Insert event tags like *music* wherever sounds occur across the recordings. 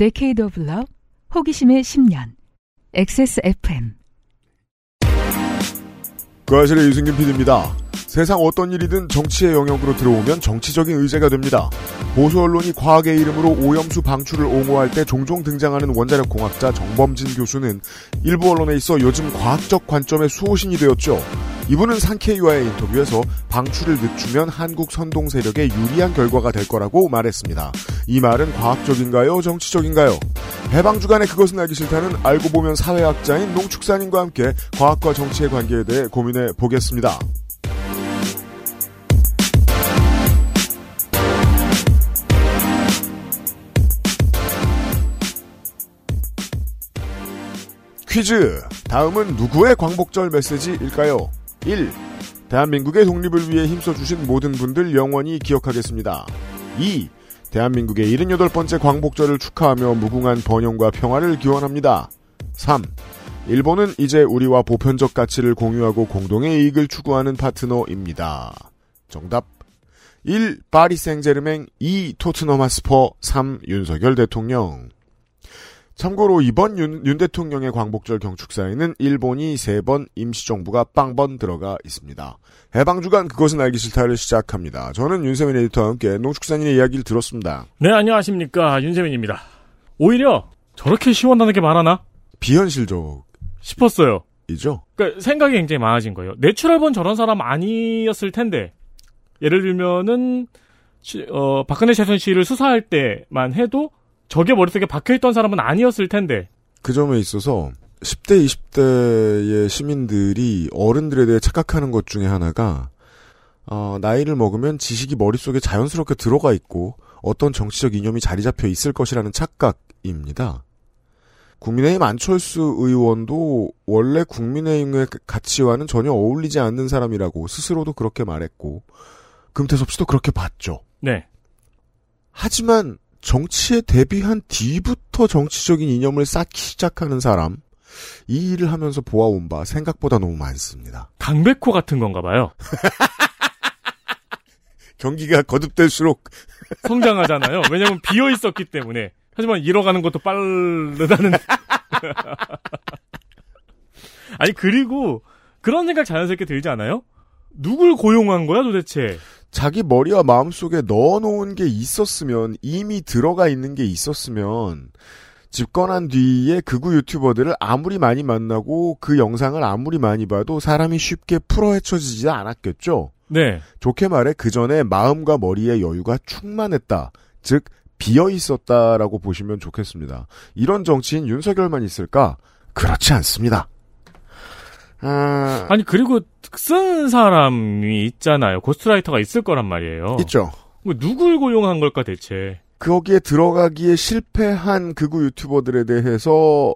Decade of 호기심의 10년, XSFM. 그 아실의 유승균 PD입니다. 세상 어떤 일이든 정치의 영역으로 들어오면 정치적인 의제가 됩니다. 보수 언론이 과학의 이름으로 오염수 방출을 옹호할 때 종종 등장하는 원자력 공학자 정범진 교수는 일부 언론에 있어 요즘 과학적 관점의 수호신이 되었죠. 이분은 상케이와의 인터뷰에서 방출을 늦추면 한국 선동 세력에 유리한 결과가 될 거라고 말했습니다. 이 말은 과학적인가요? 정치적인가요? 해방 주간에 그것은 알기 싫다는 알고 보면 사회학자인 농축산인과 함께 과학과 정치의 관계에 대해 고민해 보겠습니다. 퀴즈. 다음은 누구의 광복절 메시지일까요? 1. 대한민국의 독립을 위해 힘써주신 모든 분들 영원히 기억하겠습니다. 2. 대한민국의 78번째 광복절을 축하하며 무궁한 번영과 평화를 기원합니다. 3. 일본은 이제 우리와 보편적 가치를 공유하고 공동의 이익을 추구하는 파트너입니다. 정답 1. 파리 생제르맹 2. 토트넘 하스퍼 3. 윤석열 대통령 참고로 이번 윤, 윤 대통령의 광복절 경축사에는 일본이 3번, 임시정부가 빵번 들어가 있습니다. 해방주간 그것은 알기 싫다를 시작합니다. 저는 윤세민 에디터와 함께 농축산인의 이야기를 들었습니다. 네, 안녕하십니까. 윤세민입니다. 오히려 저렇게 시원하게 말하나? 비현실적. 싶었어요. 이죠? 그러니까 생각이 굉장히 많아진 거예요. 내추럴본 저런 사람 아니었을 텐데. 예를 들면은, 시, 어, 박근혜 최순실을 수사할 때만 해도 저게 머릿속에 박혀있던 사람은 아니었을 텐데. 그 점에 있어서 10대, 20대의 시민들이 어른들에 대해 착각하는 것 중에 하나가 어, 나이를 먹으면 지식이 머릿속에 자연스럽게 들어가 있고 어떤 정치적 이념이 자리 잡혀 있을 것이라는 착각입니다. 국민의힘 안철수 의원도 원래 국민의힘의 가치와는 전혀 어울리지 않는 사람이라고 스스로도 그렇게 말했고 금태섭 씨도 그렇게 봤죠. 네. 하지만 정치에 대비한 뒤부터 정치적인 이념을 쌓기 시작하는 사람, 이 일을 하면서 보아온 바 생각보다 너무 많습니다. 강백호 같은 건가 봐요. *laughs* 경기가 거듭될수록 *laughs* 성장하잖아요. 왜냐면 비어 있었기 때문에. 하지만 잃어가는 것도 빠르다는. *laughs* 아니, 그리고 그런 생각 자연스럽게 들지 않아요? 누굴 고용한 거야 도대체? 자기 머리와 마음속에 넣어놓은 게 있었으면 이미 들어가 있는 게 있었으면 집권한 뒤에 극우 유튜버들을 아무리 많이 만나고 그 영상을 아무리 많이 봐도 사람이 쉽게 풀어 헤쳐지지 않았겠죠. 네. 좋게 말해 그 전에 마음과 머리의 여유가 충만했다. 즉 비어 있었다라고 보시면 좋겠습니다. 이런 정치인 윤석열만 있을까? 그렇지 않습니다. 아... 아니 그리고 쓴 사람이 있잖아요. 고스트라이터가 있을 거란 말이에요. 있죠. 뭐 누굴 고용한 걸까 대체? 거기에 들어가기에 실패한 극우 유튜버들에 대해서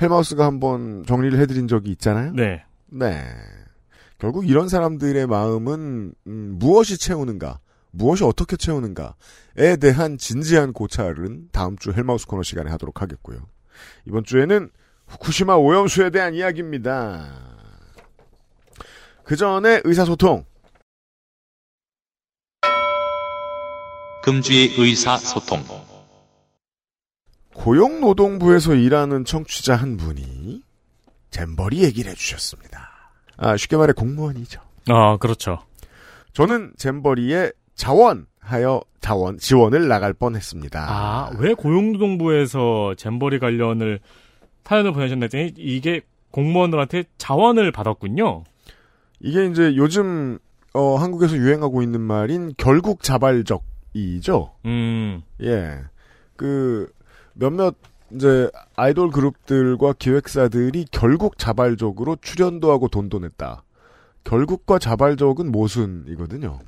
헬마우스가 한번 정리를 해드린 적이 있잖아요. 네. 네. 결국 이런 사람들의 마음은 음, 무엇이 채우는가, 무엇이 어떻게 채우는가에 대한 진지한 고찰은 다음 주 헬마우스 코너 시간에 하도록 하겠고요. 이번 주에는 후쿠시마 오염수에 대한 이야기입니다. 그 전에 의사소통. 금주의 의사소통. 고용노동부에서 일하는 청취자 한 분이 잼버리 얘기를 해주셨습니다. 아, 쉽게 말해 공무원이죠. 아, 그렇죠. 저는 잼버리에 자원하여 자원, 지원을 나갈 뻔 했습니다. 아, 왜 고용노동부에서 잼버리 관련을 사연을 보내셨나 했더니 이게 공무원들한테 자원을 받았군요. 이게 이제 요즘 어, 한국에서 유행하고 있는 말인 결국 자발적이죠. 음. 예. 그 몇몇 이제 아이돌 그룹들과 기획사들이 결국 자발적으로 출연도 하고 돈도 냈다. 결국과 자발적은 모순이거든요.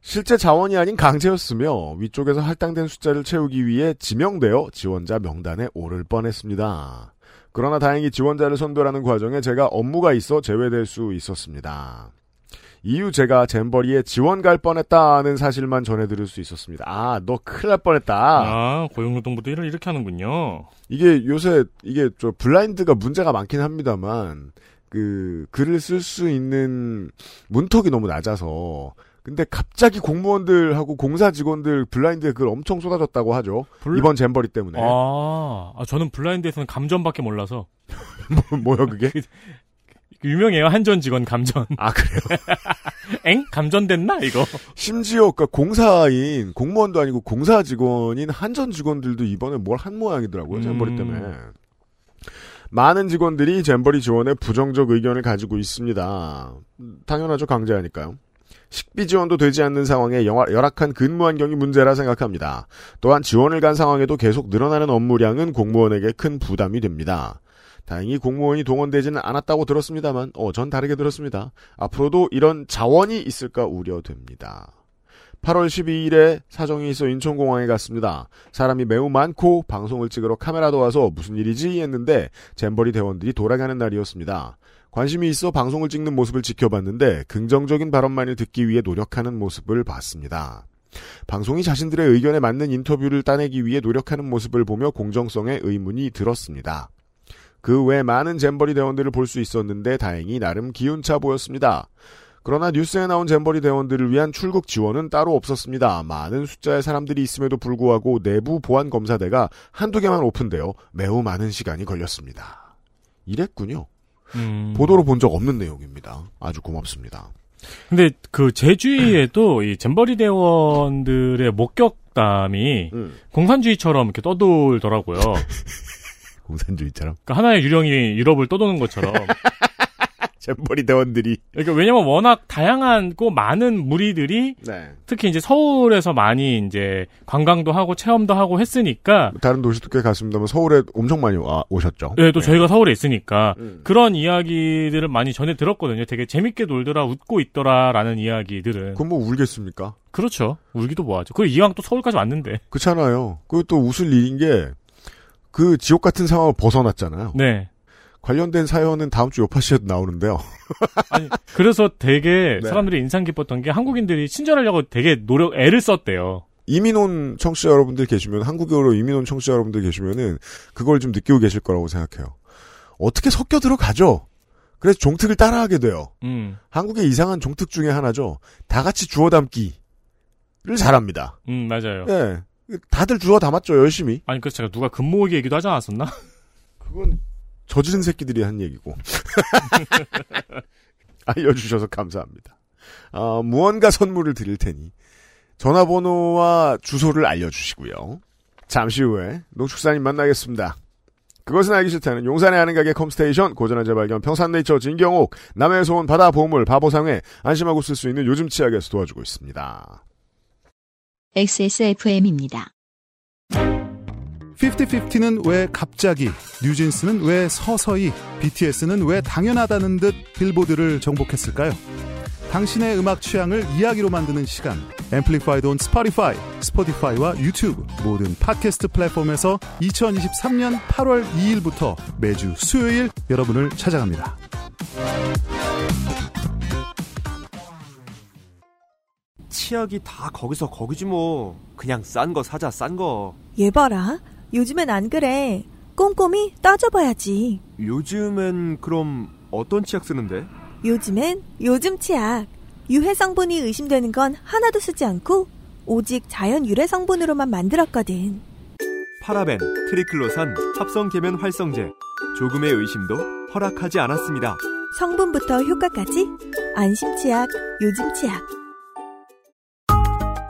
실제 자원이 아닌 강제였으며 위쪽에서 할당된 숫자를 채우기 위해 지명되어 지원자 명단에 오를 뻔했습니다. 그러나 다행히 지원자를 선별하는 과정에 제가 업무가 있어 제외될 수 있었습니다. 이후 제가 잼버리에 지원 갈 뻔했다는 사실만 전해드릴 수 있었습니다. 아, 너 큰일 날 뻔했다. 아, 고용노동부도 일을 이렇게 하는군요. 이게 요새, 이게 저 블라인드가 문제가 많긴 합니다만, 그, 글을 쓸 수 있는 문턱이 너무 낮아서, 근데 갑자기 공무원들하고 공사 직원들 블라인드에 그걸 엄청 쏟아졌다고 하죠. 블- 이번 잼버리 때문에. 아, 아, 저는 블라인드에서는 감전밖에 몰라서 뭐요 그게? 유명해요 한전 직원 감전. 아 그래요? *laughs* 엥 감전됐나 이거? 심지어 그러니까 공사인 공무원도 아니고 공사 직원인 한전 직원들도 이번에 뭘 한 모양이더라고요. 잼버리 음. 때문에. 많은 직원들이 잼버리 지원에 부정적 의견을 가지고 있습니다. 음, 당연하죠. 강제하니까요. 식비 지원도 되지 않는 상황에 열악한 근무 환경이 문제라 생각합니다. 또한 지원을 간 상황에도 계속 늘어나는 업무량은 공무원에게 큰 부담이 됩니다. 다행히 공무원이 동원되지는 않았다고 들었습니다만, 어, 전 다르게 들었습니다. 앞으로도 이런 자원이 있을까 우려됩니다. 8월 12일에 사정이 있어 인천공항에 갔습니다. 사람이 매우 많고 방송을 찍으러 카메라도 와서 무슨 일이지 했는데 잼버리 대원들이 돌아가는 날이었습니다. 관심이 있어 방송을 찍는 모습을 지켜봤는데 긍정적인 발언만을 듣기 위해 노력하는 모습을 봤습니다. 방송이 자신들의 의견에 맞는 인터뷰를 따내기 위해 노력하는 모습을 보며 공정성에 의문이 들었습니다. 그 외 많은 잼버리 대원들을 볼 수 있었는데 다행히 나름 기운차 보였습니다. 그러나 뉴스에 나온 잼버리 대원들을 위한 출국 지원은 따로 없었습니다. 많은 숫자의 사람들이 있음에도 불구하고 내부 보안 검사대가 한두 개만 오픈되어 매우 많은 시간이 걸렸습니다. 이랬군요. 음. 보도로 본 적 없는 내용입니다. 아주 고맙습니다. 근데 그 제주에도 *clears throat* 이 잼버리 대원들의 목격담이 음, 공산주의처럼 이렇게 떠돌더라고요. *laughs* 공산주의처럼. 그러니까 하나의 유령이 유럽을 떠도는 것처럼. *laughs* 잼버리 대원들이. 그러니까 왜냐면 워낙 다양하고 많은 무리들이 네. 특히 이제 서울에서 많이 이제 관광도 하고 체험도 하고 했으니까 다른 도시도 꽤 갔습니다만 서울에 엄청 많이 와, 오셨죠. 예, 또 저희가 서울에 있으니까 음. 그런 이야기들을 많이 전해 들었거든요. 되게 재밌게 놀더라, 웃고 있더라라는 이야기들은 그건 뭐 울겠습니까? 그렇죠. 울기도 뭐하죠. 그 이왕 또 서울까지 왔는데. 그렇잖아요. 그것도 웃을 일인 게, 그 지옥 같은 상황을 벗어났잖아요. 네. 관련된 사연은 다음 주 요파시에도 나오는데요. *laughs* 아니 그래서 되게 네. 사람들이 인상 깊었던 게 한국인들이 친절하려고 되게 노력 애를 썼대요. 이민 온 청취자 여러분들 계시면, 한국으로 이민 온 청취자 여러분들 계시면은, 그걸 좀 느끼고 계실 거라고 생각해요. 어떻게 섞여 들어가죠? 그래서 종특을 따라하게 돼요. 음, 한국의 이상한 종특 중에 하나죠. 다 같이 주워 담기를 잘합니다. 음 맞아요. 예. 다들 주워 담았죠, 열심히. 아니 그래서 제가 누가 금모으기 얘기도 하지 않았었나? 그건 저지른 새끼들이 한 얘기고. *laughs* 알려주셔서 감사합니다. 어, 무언가 선물을 드릴 테니 전화번호와 주소를 알려주시고요. 잠시 후에 농축사님 만나겠습니다. 그것은 알기 싫다는 용산에 아는 가게 컴스테이션, 고전한 재발견, 평산네이처, 진경옥, 남해에서 온 바다 보물, 바보상회, 안심하고 쓸 수 있는 요즘 치약에서 도와주고 있습니다. XSFM입니다. 50-50는 왜 갑자기, 뉴진스는 왜 서서히, BTS는 왜 당연하다는 듯 빌보드를 정복했을까요? 당신의 음악 취향을 이야기로 만드는 시간. Amplified on Spotify, 스포티파이와 유튜브 모든 팟캐스트 플랫폼에서 2023년 8월 2일부터 매주 수요일 여러분을 찾아갑니다. 치약이 다 거기서 거기지 뭐. 그냥 싼 거 사자, 싼 거. 얘 봐라. 요즘엔 안 그래. 꼼꼼히 따져봐야지. 요즘엔 그럼 어떤 치약 쓰는데? 요즘엔 요즘 치약. 유해 성분이 의심되는 건 하나도 쓰지 않고 오직 자연 유래 성분으로만 만들었거든. 파라벤, 트리클로산, 합성 계면 활성제. 조금의 의심도 허락하지 않았습니다. 성분부터 효과까지 안심 치약, 요즘 치약.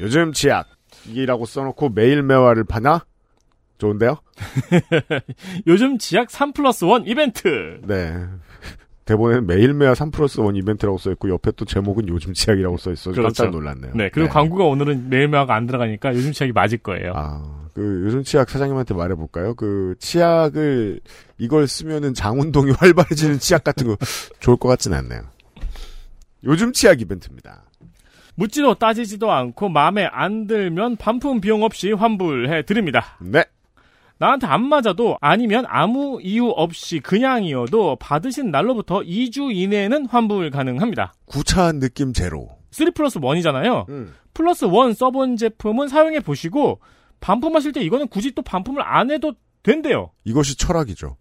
요즘 치약이라고 써놓고 매일 매화를 파나? 좋은데요? *laughs* 요즘 지약 3 플러스 1 이벤트. 네. 대본에는 매일 매화 3 플러스 1 이벤트라고 써있고 옆에 또 제목은 요즘 치약이라고 써있어 서 그렇죠. 깜짝 놀랐네요. 네, 그리고 광고가 오늘은 매일 매화가 안 들어가니까 요즘 치약이 맞을 거예요. 아, 그 요즘 치약 사장님한테 말해볼까요? 그 치약을 이걸 쓰면은 장운동이 *laughs* 활발해지는 치약 같은 거 좋을 것 같진 않네요. 요즘 치약 이벤트입니다. 묻지도 따지지도 않고 마음에 안 들면 반품 비용 없이 환불해 드립니다. 네. 나한테 안 맞아도 아니면 아무 이유 없이 그냥이어도 받으신 날로부터 2주 이내에는 환불 가능합니다. 구차한 느낌 제로. 3 플러스 1이잖아요. 음. 플러스 1 써본 제품은 사용해 보시고 반품하실 때 이거는 굳이 또 반품을 안 해도 된대요. 이것이 철학이죠.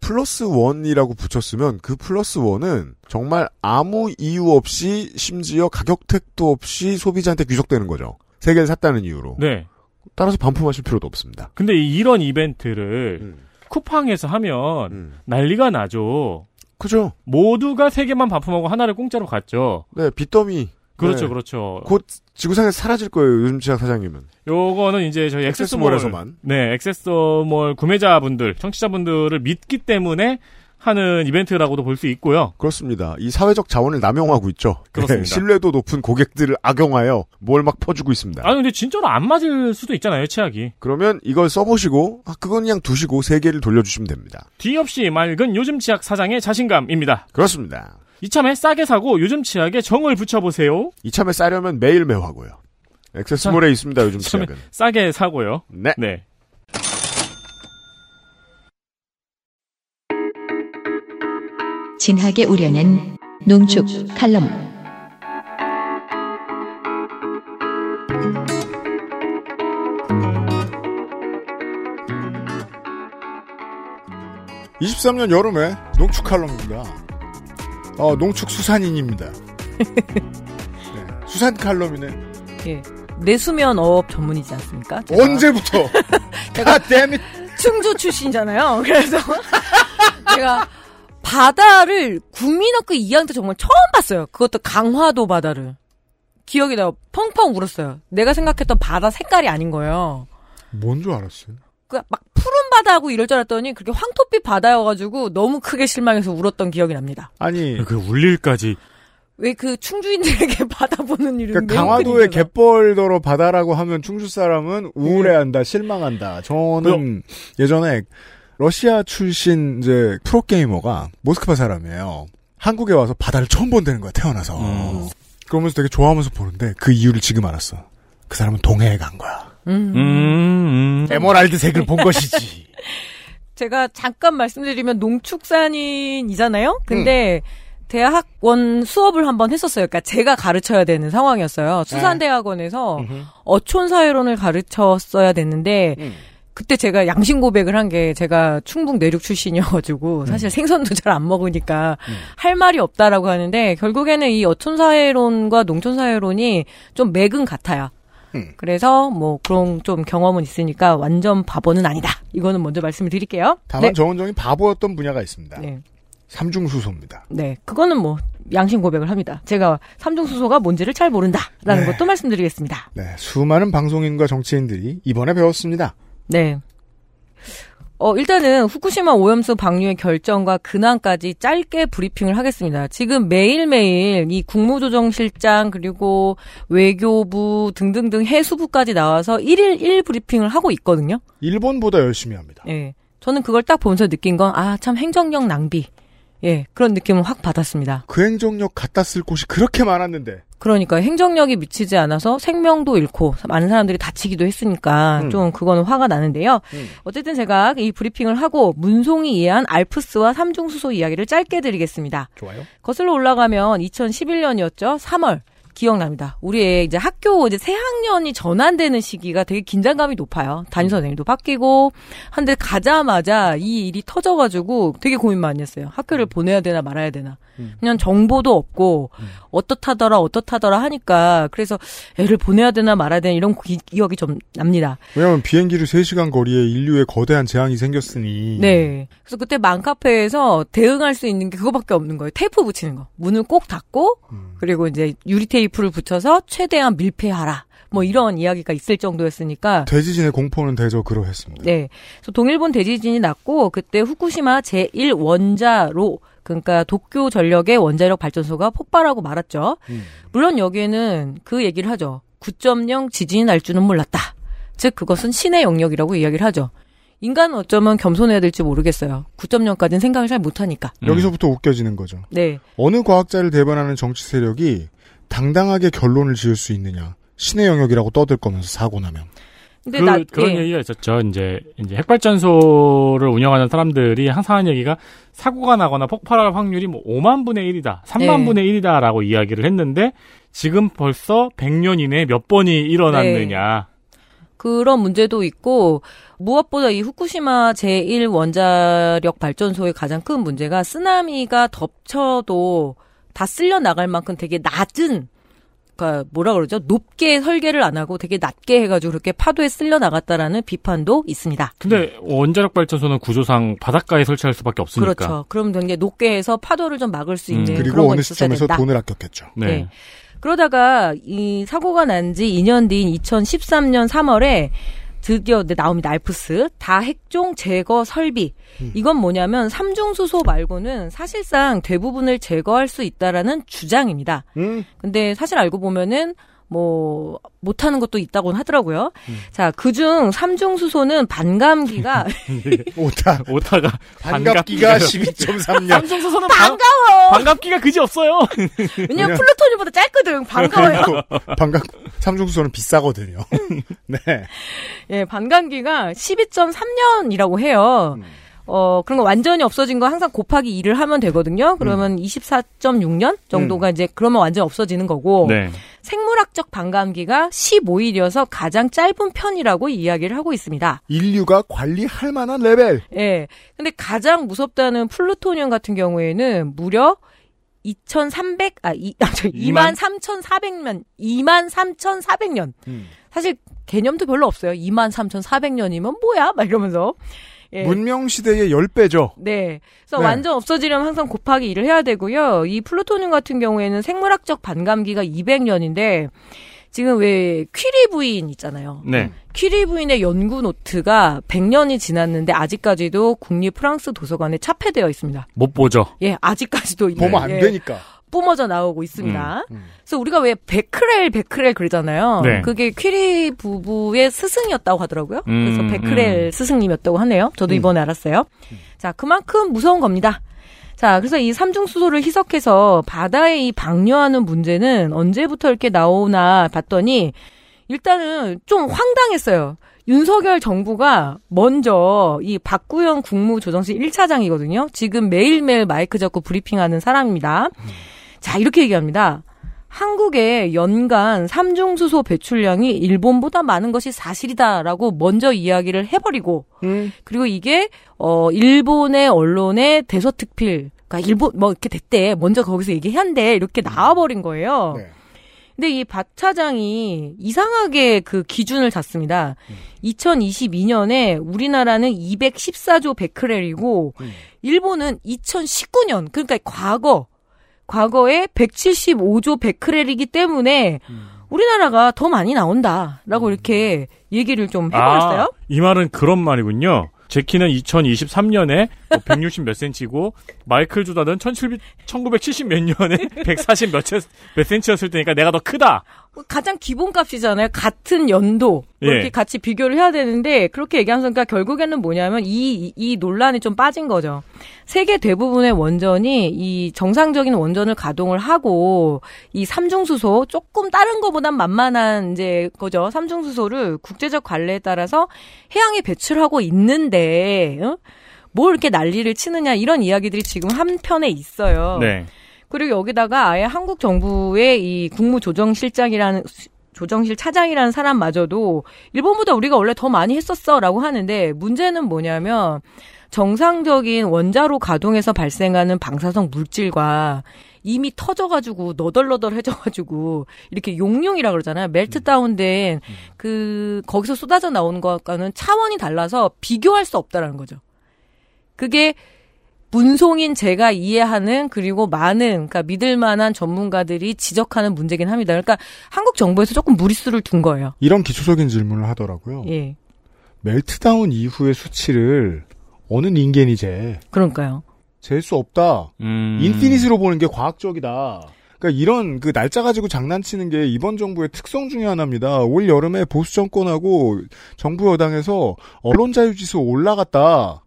플러스 one이라고 붙였으면 그 플러스 one은 정말 아무 이유 없이 심지어 가격 택도 없이 소비자한테 귀속되는 거죠. 세 개를 샀다는 이유로. 네. 따라서 반품하실 필요도 없습니다. 근데 이- 이런 이벤트를 음. 쿠팡에서 하면 음. 난리가 나죠. 그죠? 모두가 세 개만 반품하고 하나를 공짜로 갔죠. 네, 빚더미. 그렇죠, 네. 그렇죠. 곧 지구상에서 사라질 거예요, 요즘 치약 사장님은. 요거는 이제 저희 액세스몰 액세스몰에서만. 네, 액세스몰 구매자분들, 청취자분들을 믿기 때문에 하는 이벤트라고도 볼 수 있고요. 그렇습니다. 이 사회적 자원을 남용하고 있죠. 그렇습니다. 네, 신뢰도 높은 고객들을 악용하여 뭘 막 퍼주고 있습니다. 아니 근데 진짜로 안 맞을 수도 있잖아요, 치약이. 그러면 이걸 써보시고, 아, 그건 그냥 두시고 세 개를 돌려주시면 됩니다. 뒤 없이 맑은 요즘 치약 사장의 자신감입니다. 그렇습니다. 이참에 싸게 사고 요즘 치약에 정을 붙여보세요. 이참에 싸려면 매일 매화고요. 액세스몰에 있습니다, 요즘 치약은. 싸게 사고요. 네. 네. 진하게 우려낸 농축 칼럼 이 23년 여름에 농축 칼럼입니다. 어, 농축 수산인입니다. 네, 수산 칼럼이네. 예. 내수면 어업 전문이지 않습니까? 제가 언제부터? *laughs* 제가 댐이 충주 출신이잖아요. *laughs* 그래서 제가 바다를 국민학교 2학년 때 정말 처음 봤어요. 그것도 강화도 바다를. 기억이 나요. 펑펑 울었어요. 내가 생각했던 바다 색깔이 아닌 거예요. 뭔 줄 알았어요? 그 막 푸른 바다하고 이럴 줄 알았더니 그렇게 황토빛 바다여가지고 너무 크게 실망해서 울었던 기억이 납니다. 아니, 그 울릴까지. 왜 그 충주인들에게 *laughs* 바다 보는 일은 그러니까 강화도의. 갯벌더러 바다라고 하면 충주 사람은 우울해한다, 실망한다. 저는 예전에 러시아 출신 이제 프로 게이머가 모스크바 사람이에요. 한국에 와서 바다를 처음 본다는 거야, 태어나서. 음. 그러면서 되게 좋아하면서 보는데 그 이유를 지금 알았어. 그 사람은 동해에 간 거야. 음. 음, 음. 에메랄드색을 본 *laughs* 것이지. 제가 잠깐 말씀드리면 농축산인이잖아요. 음. 근데 대학원 수업을 한번 했었어요. 그러니까 제가 가르쳐야 되는 상황이었어요. 수산대학원에서 네. 어촌사회론을 가르쳤어야 됐는데 음. 그때 제가 양심 고백을 한 게 제가 충북 내륙 출신이어가지고 음. 사실 생선도 잘 안 먹으니까 할 말이 없다라고 하는데 결국에는 이 어촌 사회론과 농촌 사회론이 좀 맥은 같아요. 음. 그래서 뭐 그런 좀 경험은 있으니까 완전 바보는 아니다. 이거는 먼저 말씀을 드릴게요. 다만 네. 정은정이 바보였던 분야가 있습니다. 네. 삼중수소입니다. 네, 그거는 뭐 양심 고백을 합니다. 제가 삼중수소가 뭔지를 잘 모른다라는 네. 것도 말씀드리겠습니다. 네, 수많은 방송인과 정치인들이 이번에 배웠습니다. 네. 어, 일단은 후쿠시마 오염수 방류의 결정과 근황까지 짧게 브리핑을 하겠습니다. 지금 매일매일 이 국무조정실장 그리고 외교부 등등등 해수부까지 나와서 1일 1 브리핑을 하고 있거든요. 일본보다 열심히 합니다. 예. 저는 그걸 딱 보면서 느낀 건, 아, 참 행정력 낭비. 예, 그런 느낌을 확 받았습니다. 그 행정력 갖다 쓸 곳이 그렇게 많았는데 그러니까 행정력이 미치지 않아서 생명도 잃고 많은 사람들이 다치기도 했으니까 음. 좀 그거는 화가 나는데요. 음. 어쨌든 제가 이 브리핑을 하고 문송이 이해한 알프스와 삼중수소 이야기를 짧게 드리겠습니다. 좋아요. 거슬러 올라가면 2011년이었죠. 3월. 기억납니다. 우리의 이제 학교 이제 새 학년이 전환되는 시기가 되게 긴장감이 높아요. 담임 선생님도 바뀌고 한데 가자마자 이 일이 터져가지고 되게 고민 많이 했어요. 학교를 보내야 되나 말아야 되나. 음. 그냥 정보도 없고 어떻다더라 어떻다더라 하니까 그래서 애를 보내야 되나 말아야 되나 이런 기, 기억이 좀 납니다. 왜냐하면 비행기를 3시간 거리에 인류에 거대한 재앙이 생겼으니 네. 그래서 그때 맘카페에서 대응할 수 있는 게 그거밖에 없는 거예요. 테이프 붙이는 거. 문을 꼭 닫고 음. 그리고 이제 유리 테이프를 붙여서 최대한 밀폐하라. 뭐 이런 이야기가 있을 정도였으니까 대지진의 공포는 대저 그러했습니다. 네. 그래서 동일본 대지진이 났고 그때 후쿠시마 제1 원자로 그러니까 도쿄 전력의 원자력 발전소가 폭발하고 말았죠. 음. 물론 여기에는 그 얘기를 하죠. 9.0 지진이 날 줄은 몰랐다. 즉 그것은 신의 영역이라고 이야기를 하죠. 인간은 어쩌면 겸손해야 될지 모르겠어요. 9.0까지는 생각을 잘 못하니까. 여기서부터 웃겨지는 거죠. 네. 어느 과학자를 대변하는 정치 세력이 당당하게 결론을 지을 수 있느냐. 신의 영역이라고 떠들 거면서 사고 나면. 근데 그, 나 그런 예. 얘기가 있었죠. 이제, 이제 핵발전소를 운영하는 사람들이 항상 하는 얘기가 사고가 나거나 폭발할 확률이 뭐 5만 분의 1이다, 3만 네. 분의 1이다라고 이야기를 했는데 지금 벌써 100년 이내에 몇 번이 일어났느냐. 그런 문제도 있고 무엇보다 이 후쿠시마 제1 원자력 발전소의 가장 큰 문제가 쓰나미가 덮쳐도 다 쓸려 나갈 만큼 되게 낮은 그러니까 뭐라 그러죠? 높게 설계를 안 하고 되게 낮게 해가지고 그렇게 파도에 쓸려 나갔다라는 비판도 있습니다. 근데 원자력 발전소는 구조상 바닷가에 설치할 수밖에 없으니까. 그렇죠. 그럼 되게 높게 해서 파도를 좀 막을 수 있는 음. 그런 그리고 거 어느 시점에서. 돈을 아꼈겠죠. 네. 네. 그러다가 이 사고가 난 지 2년 뒤인 2013년 3월에 드디어 네, 나옵니다. 알프스 다핵종 제거 설비. 이건 뭐냐면 삼중수소 말고는 사실상 대부분을 제거할 수 있다라는 주장입니다. 음. 근데 사실 알고 보면은 뭐 못하는 것도 있다고는 하더라고요. 자, 그중 삼중 수소는 반감기가 *laughs* 오타. 오타가 반갑기가요. 12.3년. 삼성수소는 반가워. 반갑기가 그지 없어요. *laughs* 왜냐면 플루토늄보다 짧거든. 반가워요. 반갑, 삼중 수소는 비싸거든요. *laughs* 네. 예, 반감기가 12.3년이라고 해요. 어, 그런 거 완전히 없어진 거 항상 곱하기 2를 하면 되거든요. 그러면 24.6년 정도가 이제 그러면 완전 없어지는 거고. 네. 생물학적 반감기가 15일이어서 가장 짧은 편이라고 이야기를 하고 있습니다. 인류가 관리할 만한 레벨. 예. 근데 가장 무섭다는 플루토늄 같은 경우에는 무려 2,300, 아, 이, 아, 저, 23,400년, 23,400년. 음. 사실 개념도 별로 없어요. 23,400년이면 뭐야? 막 이러면서. 예. 문명 시대의 10배죠. 네. 그래서 네. 완전 없어지려면 항상 곱하기 1을 해야 되고요. 이 플루토늄 같은 경우에는 생물학적 반감기가 200년인데 지금 왜 퀴리 부인 있잖아요. 네. 퀴리 부인의 연구 노트가 100년이 지났는데 아직까지도 국립 프랑스 도서관에 차폐되어 있습니다. 못 보죠. 예, 아직까지도 보면 안 예, 되니까. 뿜어져 나오고 있습니다. 음. 그래서 우리가 왜 베크렐 베크렐 그러잖아요. 네. 그게 퀴리 부부의 스승이었다고 하더라고요. 그래서 음, 베크렐 음. 스승님이었다고 하네요. 저도 음. 이번에 알았어요. 자, 그만큼 무서운 겁니다. 자, 그래서 이 삼중 수소를 희석해서 바다에 이 방류하는 문제는 언제부터 이렇게 나오나 봤더니 일단은 좀 황당했어요. 윤석열 정부가 먼저 이 박구영 국무조정실 1차장이거든요. 지금 매일매일 마이크 잡고 브리핑하는 사람입니다. 자, 이렇게 얘기합니다. 한국의 연간 삼중수소 배출량이 일본보다 많은 것이 사실이다라고 먼저 이야기를 해버리고 음. 그리고 이게 어 일본의 언론의 대서특필 그러니까 일본 뭐 이렇게 됐대 먼저 거기서 얘기한대 이렇게 나와버린 거예요. 네. 근데 이 박 차장이 이상하게 그 기준을 잡습니다. 2022년에 우리나라는 214조 베크렐이고 음. 일본은 2019년 그러니까 과거 과거에 175조 베크렐이기 때문에 우리나라가 더 많이 나온다라고 이렇게 얘기를 좀 해버렸어요. 아, 이 말은 그런 말이군요. 제 키는 2023년에 160 몇 센치고 마이클 1700, 1970 몇 년에 140 몇, 체- 몇 센치였을 때니까 내가 더 크다. 가장 기본값이잖아요. 같은 연도 예. 이렇게 같이 비교를 해야 되는데 그렇게 얘기하면서 그러니까 결국에는 뭐냐면 이, 이, 이 논란이 좀 빠진 거죠. 세계 대부분의 원전이 이 정상적인 원전을 가동을 하고 이 삼중수소 조금 다른 거보단 만만한 이제 거죠. 삼중수소를 국제적 관례에 따라서 해양에 배출하고 있는데 어? 뭘 이렇게 난리를 치느냐 이런 이야기들이 지금 한편에 있어요. 네. 그리고 여기다가 아예 한국 정부의 이 국무조정실장이라는 조정실 차장이라는 사람마저도 일본보다 우리가 원래 더 많이 했었어라고 하는데 문제는 뭐냐면 정상적인 원자로 가동에서 발생하는 방사성 물질과 이미 터져가지고 너덜너덜해져가지고 이렇게 용융이라 그러잖아요. 멜트 다운된 그 거기서 쏟아져 나오는 것과는 차원이 달라서 비교할 수 없다라는 거죠. 그게 문송인 제가 이해하는 그리고 많은 그러니까 믿을 만한 전문가들이 지적하는 문제긴 합니다. 그러니까 한국 정부에서 조금 무리수를 둔 거예요. 이런 기초적인 질문을 하더라고요. 예. 멜트다운 이후의 수치를 어느 닌겐이 재? 그러니까요. 잴 수 없다. 음. 인피니트로 보는 게 과학적이다. 그러니까 이런 그 날짜 가지고 장난치는 게 이번 정부의 특성 중에 하나입니다. 올 여름에 보수 정권하고 정부 여당에서 언론 자유지수 올라갔다.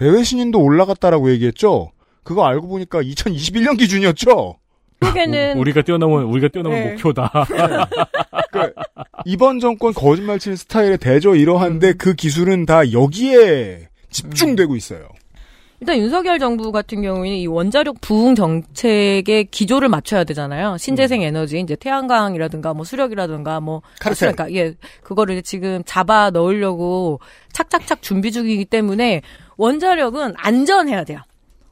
대외 신인도 올라갔다라고 얘기했죠. 그거 알고 보니까 2021년 기준이었죠. 한국에는 우리가 뛰어넘은 우리가 뛰어넘은 네. 목표다. *laughs* 이번 정권 거짓말 치는 스타일의 대조 이러한데 그 기술은 다 여기에 집중되고 있어요. 일단 윤석열 정부 같은 경우에는 이 원자력 부흥 정책의 기조를 맞춰야 되잖아요. 신재생 에너지, 이제 태양광이라든가 뭐 수력이라든가 뭐 카르텔. 그러니까 예, 그거를 지금 잡아 넣으려고 착착착 준비 중이기 때문에 원자력은 안전해야 돼요.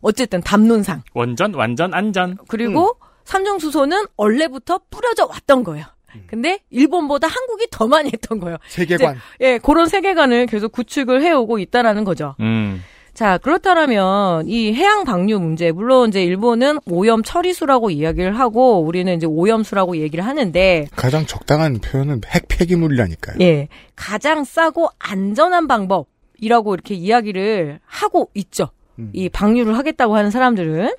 어쨌든 담론상. 원전 완전 안전. 그리고 삼중 수소는 원래부터 뿌려져 왔던 거예요. 근데 일본보다 한국이 더 많이 했던 거예요. 세계관. 이제, 예, 그런 세계관을 계속 구축을 해오고 있다라는 거죠. 음. 자, 그렇다면 이 해양 방류 문제, 물론 이제 일본은 오염 처리수라고 이야기를 하고 우리는 이제 오염수라고 얘기를 하는데 가장 적당한 표현은 핵 폐기물이라니까요. 예, 가장 싸고 안전한 방법 이라고 이렇게 이야기를 하고 있죠. 이 방류를 하겠다고 하는 사람들은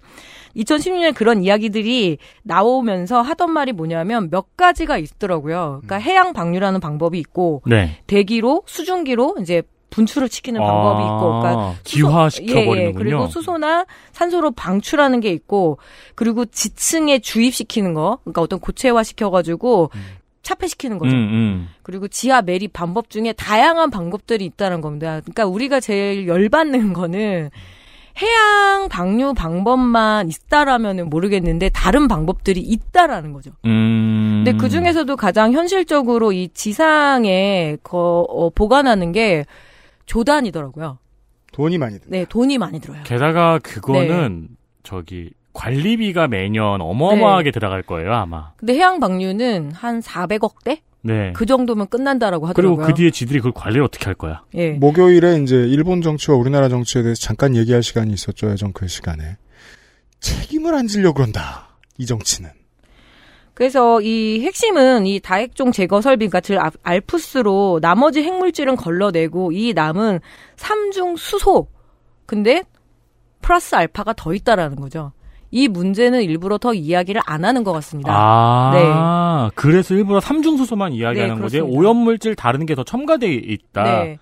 2016년에 그런 이야기들이 나오면서 하던 말이 뭐냐면 몇 가지가 있더라고요. 그러니까 해양 방류라는 방법이 있고 네. 대기로 수증기로 이제 분출을 시키는 방법이 있고, 그러니까 아, 기화시켜 예, 예. 버리는군요. 그리고 수소나 산소로 방출하는 게 있고, 그리고 지층에 주입시키는 거, 그러니까 어떤 고체화 시켜가지고 차폐시키는 거죠. 음, 음. 그리고 지하 매립 방법 중에 다양한 방법들이 있다는 겁니다. 그러니까 우리가 제일 열받는 *laughs* 거는 해양 방류 방법만 있다라면은 모르겠는데 다른 방법들이 있다라는 거죠. 음. 근데 그 중에서도 가장 현실적으로 이 지상에 거, 어, 보관하는 게 조단이더라고요. 돈이 많이 드 네, 돈이 많이 들어요. 게다가 그거는 네. 저기 관리비가 매년 어마어마하게 들어갈 거예요 아마. 근데 해양 방류는 한 400억대? 네. 그 정도면 끝난다라고 그리고 하더라고요. 그 뒤에 지들이 그걸 관리를 어떻게 할 거야? 예. 목요일에 이제 일본 정치와 우리나라 정치에 대해서 잠깐 얘기할 시간이 있었죠. 예전 그 시간에. 책임을 안 지려고 그런다. 이 정치는. 그래서 이 핵심은 이 다핵종 제거 설비가 즉 아- 알프스로 나머지 핵물질은 걸러내고 이 남은 삼중 수소. 근데 플러스 알파가 더 있다라는 거죠. 이 문제는 일부러 더 이야기를 안 하는 것 같습니다. 아, 그래서 일부러 삼중수소만 이야기하는 네, 거지. 오염물질 다른 게 더 첨가돼 있다. 네.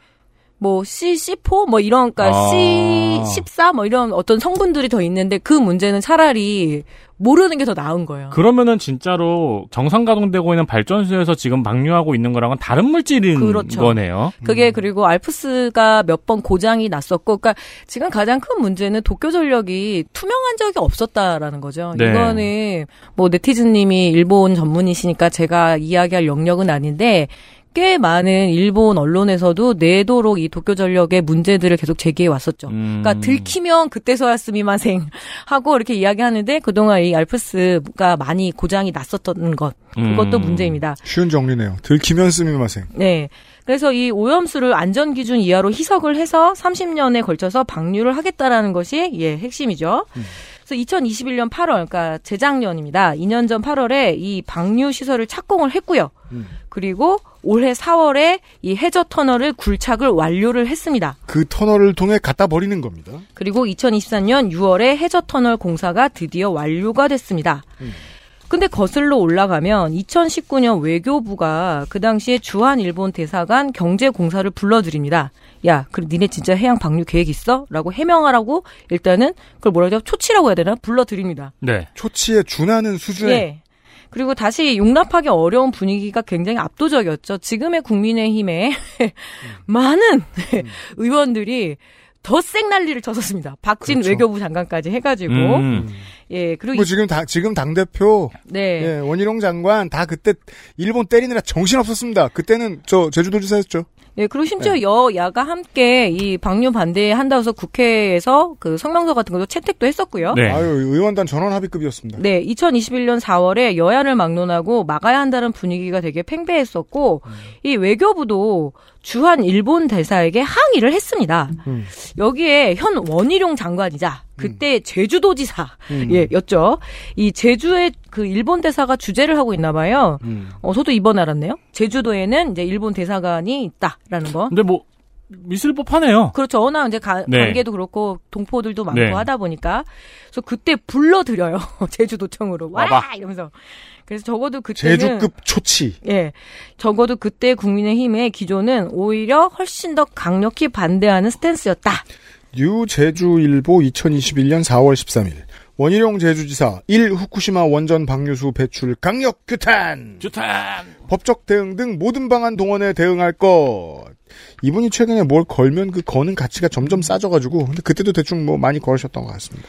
뭐 C14 뭐 이런 그러니까 아. C14 뭐 이런 어떤 성분들이 더 있는데 그 문제는 차라리 모르는 게 더 나은 거예요. 그러면은 진짜로 정상 가동되고 있는 발전소에서 지금 방류하고 있는 거랑은 다른 물질인 그렇죠. 거네요. 그게 그리고 알프스가 몇 번 고장이 났었고, 그러니까 지금 가장 큰 문제는 도쿄 전력이 투명한 적이 없었다라는 거죠. 네. 이거는 뭐 네티즌님이 일본 전문이시니까 제가 이야기할 영역은 아닌데. 꽤 많은 일본 언론에서도 내도록 이 도쿄 전력의 문제들을 계속 제기해 왔었죠. 음. 그러니까 들키면 그때서야 스미마생 *laughs* 하고 이렇게 이야기하는데 그동안 이 알프스가 많이 고장이 났었던 것 그것도 음. 문제입니다. 쉬운 정리네요. 들키면 스미마생. 네. 그래서 이 오염수를 안전 기준 이하로 희석을 해서 30년에 걸쳐서 방류를 하겠다라는 것이 예, 핵심이죠. 그래서 2021년 8월, 그러니까 재작년입니다. 2년 전 8월에 이 방류 시설을 착공을 했고요. 그리고 올해 4월에 이 해저 터널을 굴착을 완료를 했습니다. 그 터널을 통해 갖다 버리는 겁니다. 그리고 2024년 6월에 해저 터널 공사가 드디어 완료가 됐습니다. 근데 거슬러 올라가면 2019년 외교부가 그 당시에 주한 일본 대사관 경제 공사를 불러드립니다. 야, 그럼 니네 진짜 해양 방류 계획 있어? 라고 해명하라고 일단은 그걸 뭐라 그러죠? 초치라고 해야 되나? 불러드립니다. 네. 초치에 준하는 수준의 예. 그리고 다시 용납하기 어려운 분위기가 굉장히 압도적이었죠. 지금의 국민의힘에 *laughs* 많은 *laughs* 의원들이 더쌩 난리를 쳤었습니다. 박진 그렇죠. 외교부 장관까지 해가지고 음. 예 그리고 뭐 이- 지금 당 지금 당 대표 네 예, 원희룡 장관 다 그때 일본 때리느라 정신 없었습니다. 그때는 저 제주도지사였죠. 예, 그리고 심지어 네. 여야가 함께 이 방류 반대한다고 해서 국회에서 그 성명서 같은 것도 채택도 했었고요. 네. 아유 의원단 전원 합의급이었습니다. 네, 2021년 4월에 여야를 막론하고 막아야 한다는 분위기가 되게 팽배했었고 음. 이 외교부도 주한 일본 대사에게 항의를 했습니다. 음. 여기에 현 원희룡 장관이자 그때 제주도지사 음. 예, 였죠. 이 제주의 그 일본 대사가 주재를 하고 있나 봐요. 음. 어, 저도 이번 알았네요. 제주도에는 이제 일본 대사관이 있다라는 거. 근데 뭐 있을 법하네요. 그렇죠. 워낙 이제 가- 네. 관계도 그렇고 동포들도 많고 네. 하다 보니까 그래서 그때 불러드려요. *laughs* 제주도청으로 와. 이러면서 그래서 적어도 그때는 제주급 초치. 예 적어도 그때 국민의힘의 기조는 오히려 훨씬 더 강력히 반대하는 스탠스였다. 뉴 제주일보 2021년 4월 13일. 원희룡 제주지사 1. 후쿠시마 원전 방류수 배출 강력 규탄. 규탄. 법적 대응 등 모든 방안 동원에 대응할 것. 이분이 최근에 뭘 걸면 그 거는 가치가 점점 싸져가지고 근데 그때도 대충 뭐 많이 걸으셨던 것 같습니다.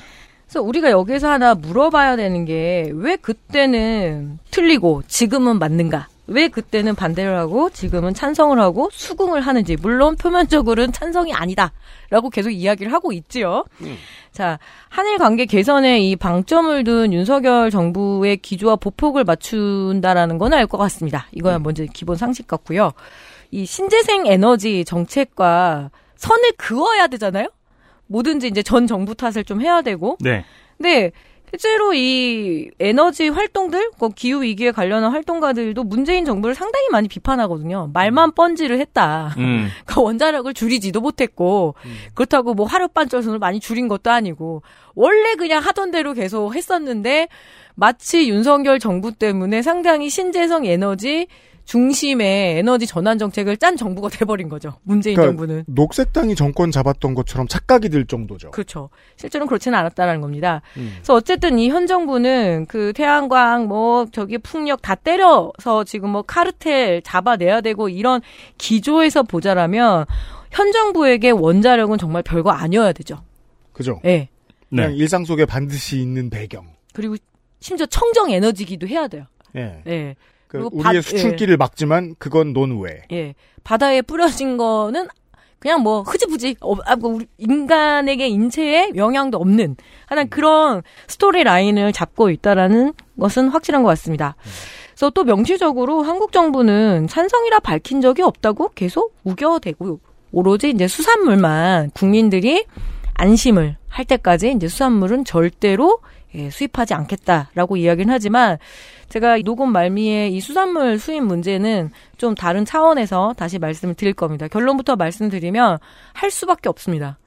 그래서 우리가 여기서 하나 물어봐야 되는 게 왜 그때는 틀리고 지금은 맞는가? 왜 그때는 반대를 하고 지금은 찬성을 하고 수긍을 하는지 물론 표면적으로는 찬성이 아니다라고 계속 이야기를 하고 있지요. 자 한일 관계 개선에 이 방점을 둔 윤석열 정부의 기조와 보폭을 맞춘다라는 건 알 것 같습니다. 이거야 먼저 기본 상식 같고요. 이 신재생 에너지 정책과 선을 그어야 되잖아요. 뭐든지 이제 전 정부 탓을 좀 해야 되고. 네. 근데 실제로 이 에너지 활동들, 그 기후 위기에 관련한 활동가들도 문재인 정부를 상당히 많이 비판하거든요. 말만 뻔지를 했다. 음. *laughs* 그러니까 원자력을 줄이지도 못했고 그렇다고 뭐 하룻밤전선을 많이 줄인 것도 아니고 원래 그냥 하던 대로 계속 했었는데 마치 윤석열 정부 때문에 상당히 신재생 에너지 중심의 에너지 전환 정책을 짠 정부가 돼버린 거죠. 문재인 그러니까 정부는. 녹색당이 정권 잡았던 것처럼 착각이 들 정도죠. 그렇죠. 실제로는 그렇지는 않았다라는 겁니다. 음. 그래서 어쨌든 이 현 정부는 그 태양광 뭐 저기 풍력 다 때려서 지금 뭐 카르텔 잡아내야 되고 이런 기조에서 보자라면 현 정부에게 원자력은 정말 별거 아니어야 되죠. 그죠? 예. 그냥 일상 속에 반드시 있는 배경. 그리고 심지어 청정 에너지기도 해야 돼요. 예. 예. 그 그리고 우리의 바- 수출기를 막지만 그건 논외. 예. 바다에 뿌려진 거는 그냥 뭐 흐지부지 어, 아, 뭐 인간에게 인체에 영향도 없는 하여튼 그런 스토리 라인을 잡고 있다라는 것은 확실한 것 같습니다. 그래서 또 명시적으로 한국 정부는 찬성이라 밝힌 적이 없다고 계속 우겨대고 오로지 이제 수산물만 국민들이 안심을 할 때까지 이제 수산물은 절대로 예, 수입하지 않겠다라고 이야기는 하지만 제가 이 녹음 말미에 이 수산물 수입 문제는 좀 다른 차원에서 다시 말씀을 드릴 겁니다. 결론부터 말씀드리면 할 수밖에 없습니다.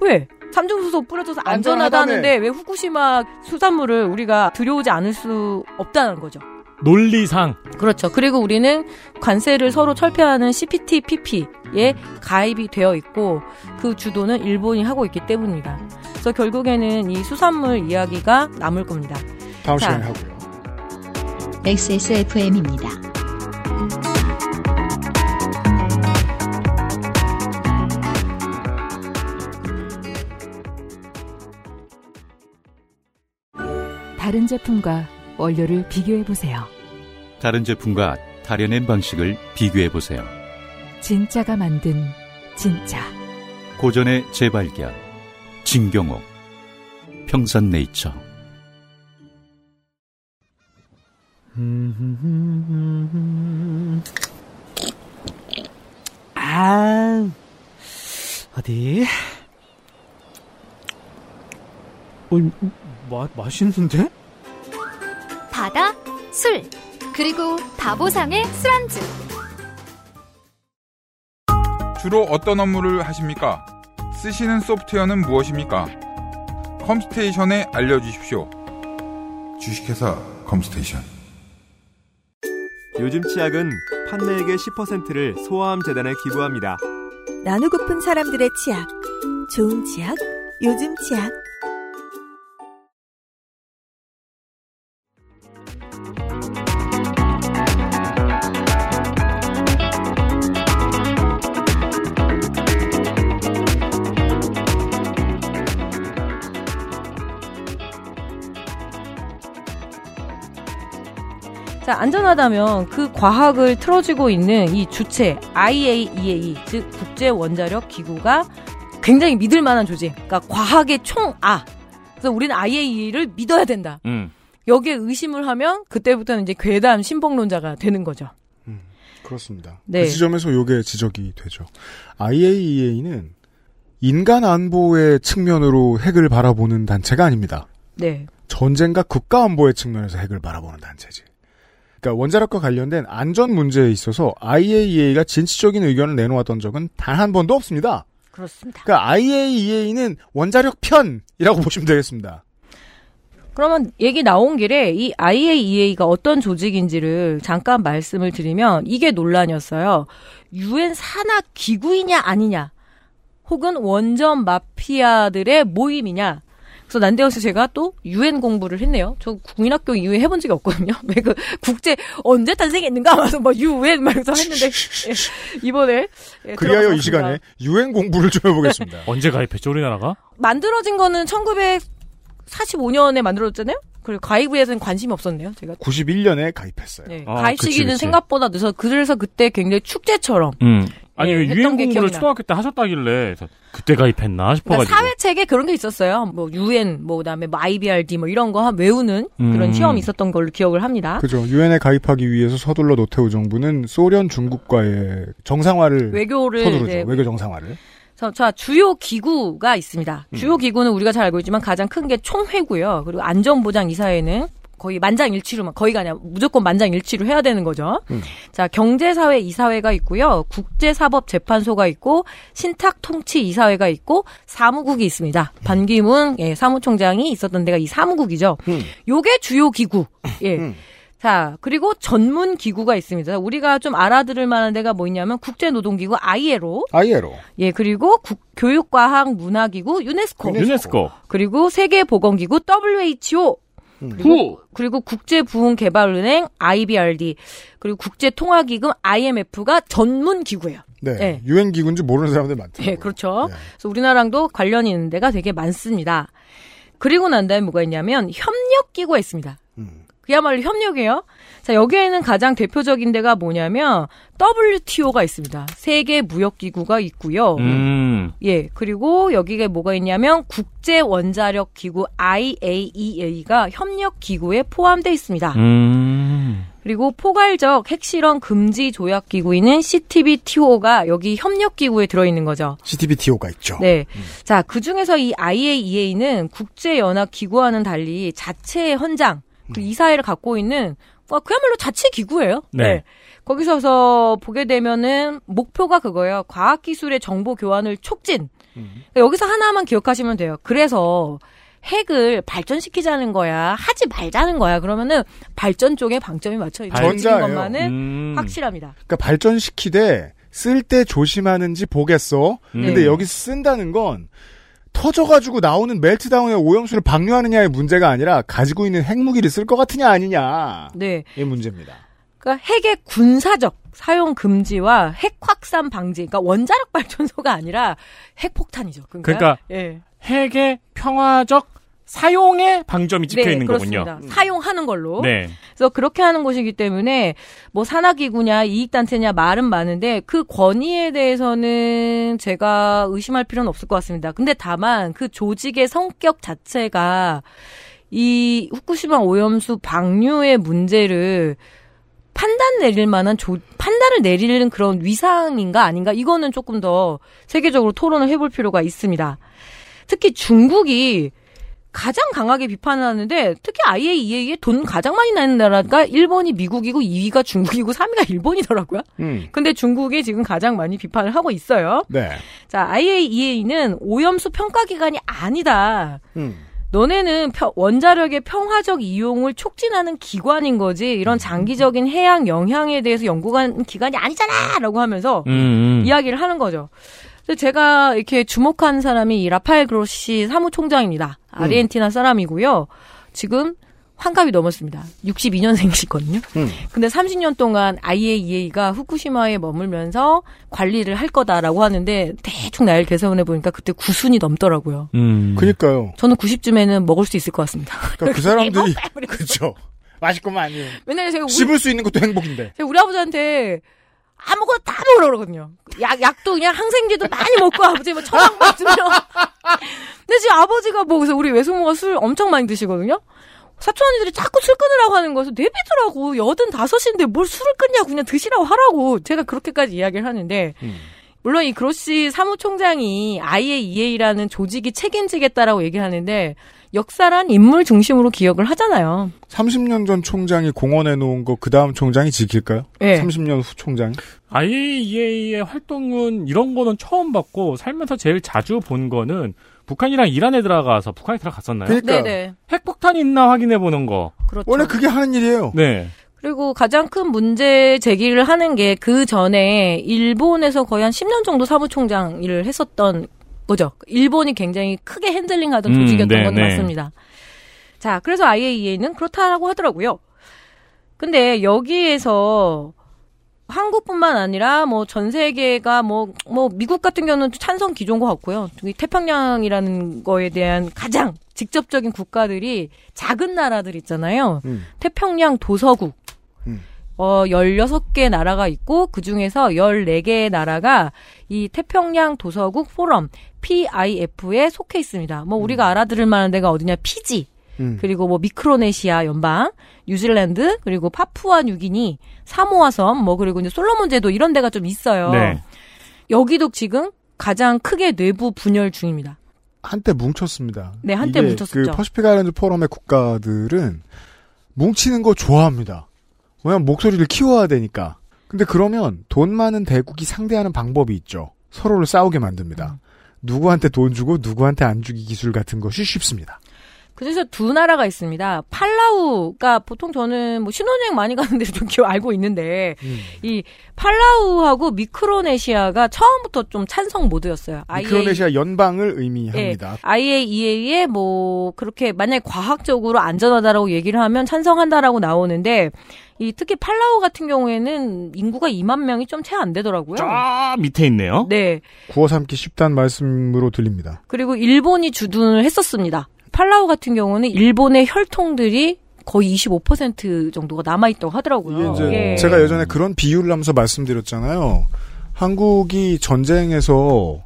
왜? 삼중수소 뿌려져서 안전하다는데 왜 후쿠시마 수산물을 우리가 들여오지 않을 수 없다는 거죠. 논리상. 그렇죠. 그리고 우리는 관세를 서로 철폐하는 CPTPP에 가입이 되어 있고 그 주도는 일본이 하고 있기 때문입니다. 그래서 결국에는 이 수산물 이야기가 남을 겁니다. 다음 자, 시간에 하고요. XSFM입니다. 다른 제품과 원료를 비교해 보세요. 다른 제품과 다려낸 방식을 비교해 보세요. 진짜가 만든 진짜. 고전의 재발견. 진경옥. 평산네이처. 아, 어디? 어, 마, 맛있는데? 바다, 술, 그리고 바보상의 술안주. 주로 어떤 업무를 하십니까? 쓰시는 소프트웨어는 무엇입니까? 컴스테이션에 알려주십시오. 주식회사 컴스테이션. 요즘 치약은 판매액의 10%를 소아암 재단에 기부합니다. 나누고픈 사람들의 치약. 좋은 치약, 요즘 치약. 안전하다면 그 과학을 틀어주고 있는 이 주체 IAEA, 즉 국제 원자력 기구가 굉장히 믿을 만한 조직. 그러니까 과학의 총아. 그래서 우리는 IAEA를 믿어야 된다. 음. 여기에 의심을 하면 그때부터는 이제 괴담 신봉론자가 되는 거죠. 그렇습니다. 네. 그 지점에서 요게 지적이 되죠. IAEA는 인간 안보의 측면으로 핵을 바라보는 단체가 아닙니다. 네. 전쟁과 국가 안보의 측면에서 핵을 바라보는 단체지. 그러니까 원자력과 관련된 안전 문제에 있어서 IAEA가 진취적인 의견을 내놓았던 적은 단 한 번도 없습니다. 그렇습니다. 그러니까 IAEA는 원자력 편이라고 *laughs* 보시면 되겠습니다. 그러면 얘기 나온 길에 이 IAEA가 어떤 조직인지를 잠깐 말씀을 드리면 이게 논란이었어요. 유엔 산하 기구이냐 아니냐, 혹은 원전 마피아들의 모임이냐. 그래서 난데없이 제가 또 유엔 공부를 했네요. 저 국민학교 이후에 해본 적이 없거든요. *laughs* 왜 그 국제 언제 탄생했는가 하면서 뭐 유엔 말해서 했는데 예, 이번에 예, 그리하여 이. 시간에 유엔 공부를 좀 해보겠습니다. *laughs* 언제 가입했죠 우리나라가? 만들어진 거는 1945년에 만들어졌잖아요. 그리고 가입에서는 관심이 없었네요. 제가 91년에 가입했어요. 네, 아, 가입 시기는. 생각보다 늦어. 그래서 그때 굉장히 축제처럼 음. 아니 예, 유엔 게 공부를. 초등학교 때 하셨다길래 그때 가입했나 싶어가지고. 그러니까 사회 책에 그런 게 있었어요. 뭐 유엔, 뭐 그다음에 뭐 IBRD 뭐 이런 거 한- 외우는 음. 그런 시험이 있었던 걸로 기억을 합니다. 그죠. 유엔에 가입하기 위해서 서둘러 노태우 정부는 소련 중국과의 정상화를 외교를 서두르죠. 이제 외교 정상화를. 자, 자, 주요 기구가 있습니다. 음. 주요 기구는 우리가 잘 알고 있지만 가장 큰 게 총회고요. 그리고 안전보장 이사회는 거의 만장일치로만 거의가 아니라 무조건 만장일치로 해야 되는 거죠. 음. 자, 경제사회 이사회가 있고요. 국제사법재판소가 있고 신탁통치 이사회가 있고 사무국이 있습니다. 반기문 예, 사무총장이 있었던 데가 이 사무국이죠. 음. 요게 주요 기구. 예. 자, 그리고 전문 기구가 있습니다. 우리가 좀 알아들을 만한 데가 뭐 있냐면 국제노동기구 ILO, 아이에로. 예, 그리고 국- 교육과학 문화기구 유네스코, 유네스코. 그리고 세계보건기구 WHO, 그리고, 그리고 국제부흥개발은행 IBRD, 그리고 국제통화기금 IMF가 전문 기구예요. 네. 네. 유엔 기구인지 모르는 사람들 많더라고요. 예, 그렇죠. 그래서 우리나라랑도 관련이 있는 데가 되게 많습니다. 그리고 난 다음에 뭐가 있냐면 협력 기구가 있습니다. 그야말로 협력이에요. 자, 여기에는 가장 대표적인 데가 뭐냐면 WTO가 있습니다. 세계 무역기구가 있고요. 음. 예, 그리고 여기에 뭐가 있냐면 국제 원자력 기구 IAEA가 협력 기구에 포함되어 있습니다. 음. 그리고 포괄적 핵실험 금지 조약 기구인 CTBTO가 여기 협력 기구에 들어 있는 거죠. CTBTO가 있죠. 네. 자, 그 중에서 이 IAEA는 국제 연합 기구와는 달리 자체의 헌장, 그 이사회를 갖고 있는 뭐 그야말로 자체 기구예요. 네. 거기서서 보게 되면은 목표가 그거예요. 과학 기술의 정보 교환을 촉진. 그러니까 여기서 하나만 기억하시면 돼요. 그래서 핵을 발전시키자는 거야. 하지 말자는 거야. 그러면은 발전 쪽에 방점이 맞춰 있는. 것만은 음. 확실합니다. 그러니까 발전시키되 쓸 때 조심하는지 보겠어. 근데 네. 여기 쓴다는 건 터져가지고 나오는 멜트다운의 오염수를 방류하느냐의 문제가 아니라 가지고 있는 핵무기를 쓸 것 같으냐 아니냐. 네. 이 문제입니다. 그러니까 핵의 군사적 사용 금지와 핵 확산 방지. 그러니까 원자력 발전소가 아니라 핵폭탄이죠. 그러니까, 그러니까 예. 핵의 평화적 사용의 방점이 찍혀 네, 있는 그렇습니다. 거군요. 사용하는 걸로. 네. 그래서 그렇게 하는 곳이기 때문에 뭐 산하기구냐 이익단체냐 말은 많은데 그 권위에 대해서는 제가 의심할 필요는 없을 것 같습니다. 근데 다만 그 조직의 성격 자체가 이 후쿠시마 오염수 방류의 문제를 판단 내릴 만한 조, 판단을 내리는 그런 위상인가 아닌가 이거는 조금 더 세계적으로 토론을 해볼 필요가 있습니다. 특히 중국이 가장 강하게 비판을 하는데 특히 IAEA에 돈 가장 많이 내는 나라가 일본이 미국이고 2위가 중국이고 3위가 일본이더라고요. 음. 근데 중국이 지금 가장 많이 비판을 하고 있어요. 네. 자, IAEA는 오염수 평가 기관이 아니다. 음. 너네는 평- 원자력의 평화적 이용을 촉진하는 기관인 거지 음. 이런 장기적인 해양 영향에 대해서 연구하는 기관이 아니잖아라고 하면서 음, 음. 이야기를 하는 거죠. 그래서 제가 이렇게 주목한 사람이 이 라파엘 그로시 사무총장입니다. 아르헨티나 사람이고요. 지금 환갑이 넘었습니다. 62년생이시거든요. 음. 근데 30년 동안 IAEA가 후쿠시마에 머물면서 관리를 할 거다라고 하는데 대충 나이를 계산해 보니까 그때 9순이 넘더라고요. 음. 그니까요. 저는 90쯤에는 먹을 수 있을 것 같습니다. 그러니까 그 사람들이 그렇죠. 맛있구만요. 맨날 제가 우리, 씹을 수 있는 것도 행복인데. 제가 우리 아버지한테 아무거나 다 먹으라 그러거든요. 약, 약도 그냥 항생제도 많이 먹고 아버지 뭐 처방 받으면. 근데 지금 아버지가 뭐, 그래서 우리 외숙모가 술 엄청 많이 드시거든요? 사촌 언니들이 자꾸 술 끊으라고 하는 거에서 내비두라고. 여든 다섯인데 뭘 술을 끊냐고 그냥 드시라고 하라고. 제가 그렇게까지 이야기를 하는데. 물론 이 그로시 사무총장이 IAEA라는 조직이 책임지겠다라고 얘기를 하는데 역사란 인물 중심으로 기억을 하잖아요. 30년 전 총장이 공언해 놓은 거 그 다음 총장이 지킬까요? 네. 30년 후 총장이? IAEA의 활동은 이런 거는 처음 봤고 살면서 제일 자주 본 거는 북한이랑 이란에 들어가서 북한에 들어갔었나요? 그러니까 네네. 핵폭탄이 있나 확인해 보는 거. 그렇죠. 원래 그게 하는 일이에요. 네. 그리고 가장 큰 문제 제기를 하는 게 그 전에 일본에서 거의 한 10년 정도 사무총장 일을 했었던 거죠. 일본이 굉장히 크게 핸들링하던 음, 조직이었던 네, 건 네. 맞습니다. 자, 그래서 IAEA는 그렇다라고 하더라고요. 근데 여기에서 한국뿐만 아니라 뭐 전 세계가 뭐뭐 미국 같은 경우는 찬성 기존 것 같고요. 태평양이라는 거에 대한 가장 직접적인 국가들이 작은 나라들 있잖아요. 음. 태평양 도서국. 어 16개 나라가 있고 그중에서 14개의 나라가 이 태평양 도서국 포럼 PIF에 속해 있습니다. 뭐 우리가 알아들을 만한 데가 어디냐? 피지. 음. 그리고 뭐 미크로네시아 연방, 뉴질랜드, 그리고 파푸아 뉴기니, 사모아 섬, 뭐 그리고 이제 솔로몬 제도 이런 데가 좀 있어요. 네. 여기도 지금 가장 크게 내부 분열 중입니다. 한때 뭉쳤습니다. 네, 한때 뭉쳤었죠. 그 Pacific Island Forum의 국가들은 뭉치는 거 좋아합니다. 왜냐면 목소리를 키워야 되니까. 근데 그러면 돈 많은 대국이 상대하는 방법이 있죠. 서로를 싸우게 만듭니다. 누구한테 돈 주고 누구한테 안 주기 기술 같은 것이 쉽습니다. 그중에서 두 나라가 있습니다. 팔라우가 보통 저는 뭐 신혼여행 많이 가는데 *laughs* 좀 기억 알고 있는데 음. 이 팔라우하고 미크로네시아가 처음부터 좀 찬성 모드였어요. 미크로네시아 연방을 의미합니다. 예, IAEA에 뭐 그렇게 만약에 과학적으로 안전하다라고 얘기를 하면 찬성한다라고 나오는데 이 특히 팔라우 같은 경우에는 인구가 2만 명이 좀 채 안 되더라고요. 아 밑에 있네요. 네. 구워 삼기 쉽다는 말씀으로 들립니다. 그리고 일본이 주둔을 했었습니다. 팔라우 같은 경우는 일본의 혈통들이 거의 25% 정도가 남아있다고 하더라고요. 예. 제가 예전에 그런 비유를 하면서 말씀드렸잖아요. 한국이 전쟁에서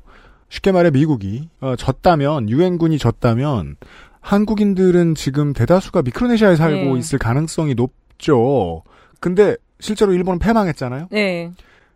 쉽게 말해 미국이 어, 졌다면 유엔군이 졌다면 한국인들은 지금 대다수가 미크로네시아에 살고 네. 있을 가능성이 높죠. 근데 실제로 일본은 패망했잖아요. 네.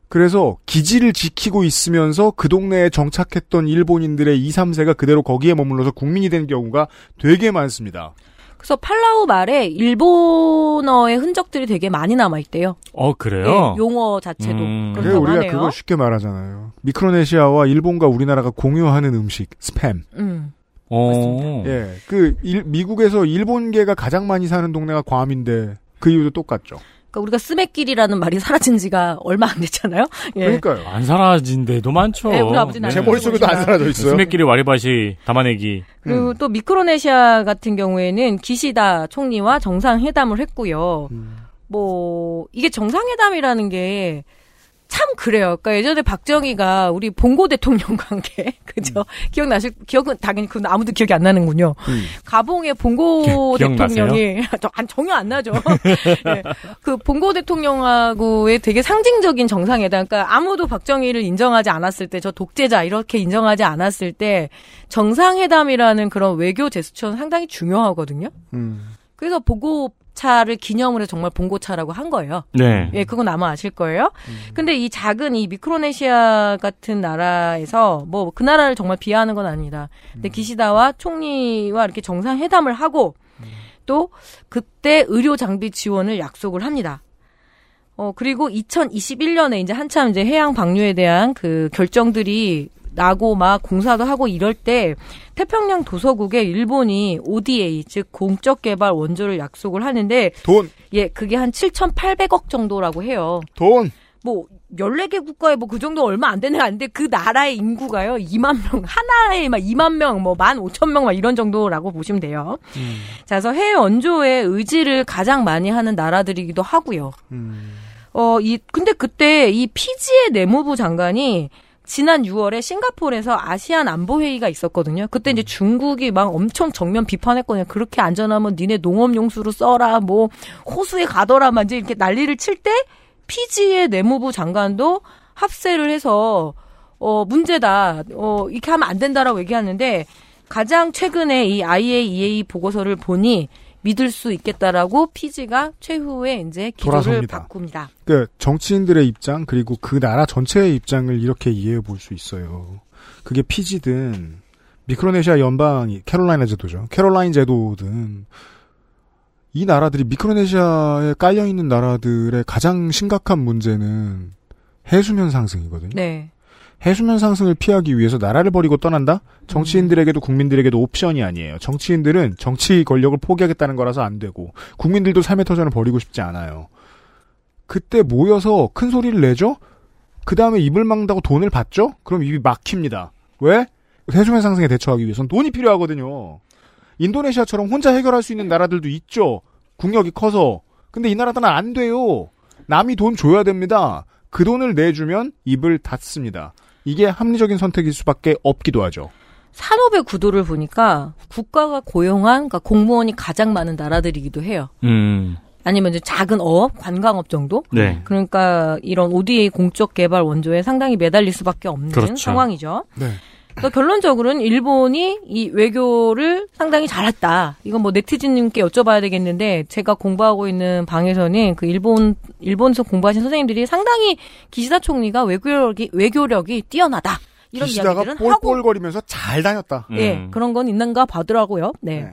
그래서 기지를 지키고 있으면서 그 동네에 정착했던 일본인들의 2, 3세가 그대로 거기에 머물러서 국민이 된 경우가 되게 많습니다. 그래서 팔라우 말에 일본어의 흔적들이 되게 많이 남아 있대요. 어 그래요? 예, 용어 자체도 음. 그래 우리가 하네요. 그걸 쉽게 말하잖아요. 미크로네시아와 일본과 우리나라가 공유하는 음식 스팸. 음. 어. 예, 그 일- 미국에서 일본계가 가장 많이 사는 동네가 괌인데 그 이유도 똑같죠. 그러니까 우리가 스매끼리라는 말이 사라진 지가 얼마 안 됐잖아요. 예. 그러니까요. 안 사라진 데도 많죠. 네, 우리 아버지는 제안 머릿속에도 안 사라져 있어요. 스매끼리 와리바시 담아내기. 그리고 또 미크로네시아 같은 경우에는 기시다 총리와 정상회담을 했고요. 뭐 이게 정상회담이라는 게 참 그래요. 그러니까 예전에 박정희가 우리 봉고 대통령 *laughs* 관계 그죠? 기억나실 기억은 당연히 그건 아무도 기억이 안 나는군요. 가봉의 봉고 기-? 대통령이 *laughs* 저- 안- 전혀 안 나죠. 예. *laughs* 그 봉고 대통령하고의 되게 상징적인 정상회담. 그러니까 아무도 박정희를 인정하지 않았을 때 저 독재자 이렇게 인정하지 않았을 때 정상회담이라는 그런 외교 제스처는 상당히 중요하거든요. 음. 그래서 보고 차를 해서 정말 봉고차라고 한 거예요. 네. 예, 그건 아마 아실 거예요. 근데 이 작은 이 미크로네시아 같은 나라에서 뭐 그 나라를 정말 비하하는 건 아니다. 근데 기시다와 총리와 이렇게 정상회담을 하고 또 그때 의료 장비 지원을 약속을 합니다. 어, 그리고 2021년에 이제 한참 이제 해양 방류에 대한 그 결정들이 나고 막 공사도 하고 이럴 때 태평양 도서국에 일본이 ODA 즉 공적 개발 원조를 약속을 하는데 돈. 예, 그게 한 7,800억 정도라고 해요. 돈. 뭐 14개 국가에 뭐 그 정도 얼마 안 되는 안데 그 나라의 인구가요. 2만 명. 하나에 막 2만 명, 뭐 15,000명 막 이런 정도라고 보시면 돼요. 자, 그래서 해외 원조의 의지를 가장 많이 하는 나라들이기도 하고요. 어, 이 근데 그때 이 피지의 내무부 장관이 지난 6월에 싱가포르에서 아시안 안보 회의가 있었거든요. 그때 이제 중국이 막 엄청 정면 비판했거든요. 그렇게 안전하면 니네 농업 용수로 써라, 뭐 호수에 가더라, 막 이제 이렇게 난리를 칠 때 피지의 내무부 장관도 합세를 해서 어 문제다, 어 이렇게 하면 안 된다라고 얘기하는데 가장 최근에 이 IAEA 보고서를 보니 믿을 수 있겠다라고 피지가 최후에 이제 기조를 돌아섭니다. 바꿉니다. 그 정치인들의 입장 그리고 그 나라 전체의 입장을 이렇게 이해해 볼 수 있어요. 그게 피지든 미크로네시아 연방이 캐롤라이나 제도죠. 캐롤라인 제도든 이 나라들이 미크로네시아에 깔려 있는 나라들의 가장 심각한 문제는 해수면 상승이거든요. 네. 해수면 상승을 피하기 위해서 나라를 버리고 떠난다? 정치인들에게도 국민들에게도 옵션이 아니에요. 정치인들은 정치 권력을 포기하겠다는 거라서 안 되고 국민들도 삶의 터전을 버리고 싶지 않아요. 그때 모여서 큰 소리를 내죠? 그 다음에 입을 막는다고 돈을 받죠? 그럼 입이 막힙니다. 왜? 세수면 상승에 대처하기 위해서는 돈이 필요하거든요. 인도네시아처럼 혼자 해결할 수 있는 나라들도 있죠. 국력이 커서. 근데 이 나라들은 안 돼요. 남이 돈 줘야 됩니다. 그 돈을 내주면 입을 닫습니다. 이게 합리적인 선택일 수밖에 없기도 하죠. 산업의 구도를 보니까 국가가 고용한 그러니까 공무원이 가장 많은 나라들이기도 해요. 음. 아니면 이제 작은 어업, 관광업 정도? 네. 그러니까 이런 ODA 공적 개발 원조에 상당히 매달릴 수밖에 없는 그렇죠. 상황이죠. 네. 그래서 결론적으로는 일본이 이 외교를 상당히 잘했다. 이건 뭐 네티즌님께 여쭤봐야 되겠는데 제가 공부하고 있는 방에서는 그 일본 일본에서 공부하신 선생님들이 상당히 기시다 총리가 외교력이 외교력이 뛰어나다. 이런 기시다가 이야기들은 하고 볼볼거리면서 잘 다녔다. 예, 그런 건 있는가 봐더라고요. 네.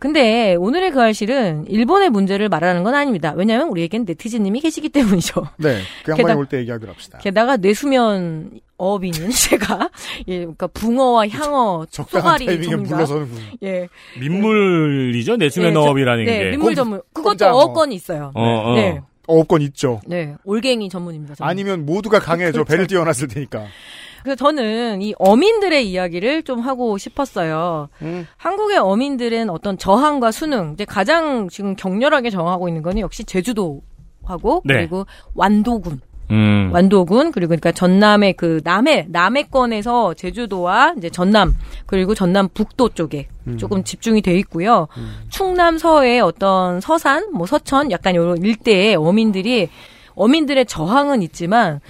근데 오늘의 그 알실은 일본의 문제를 말하는 건 아닙니다. 왜냐하면 우리에겐 네티즌님이 계시기 때문이죠. 네. 그 양반이 게다가- 올때 얘기하기로 합시다. 게다가 뇌수면 어업인은 *laughs* 제가 예, 그러니까 붕어와 향어, 쏘가리 타이밍에 전문가. 물러서는군요. 예. 민물이죠 내수면 네, 저- 어업이라는 네, 게. 민물 전문. 그것도. 어업권이 있어요. 어, 어. 네. 어업권 있죠. 네. 올갱이 전문입니다. 저는. 아니면 모두가 강해져 그렇죠. 배를 띄워놨을 테니까. 그래서 저는 이 어민들의 이야기를 좀 하고 싶었어요. 음. 한국의 어민들은 어떤 저항과 수능, 이제 가장 지금 격렬하게 저항하고 있는 거는 역시 제주도하고 네. 그리고 완도군. 음. 완도군 그리고 그러니까 전남의 그 남해 남해권에서 제주도와 이제 전남 그리고 전남 북도 쪽에 음. 조금 집중이 돼 있고요. 충남 서해 어떤 서산 뭐 서천 약간 요런 일대에 어민들이 어민들의 저항은 있지만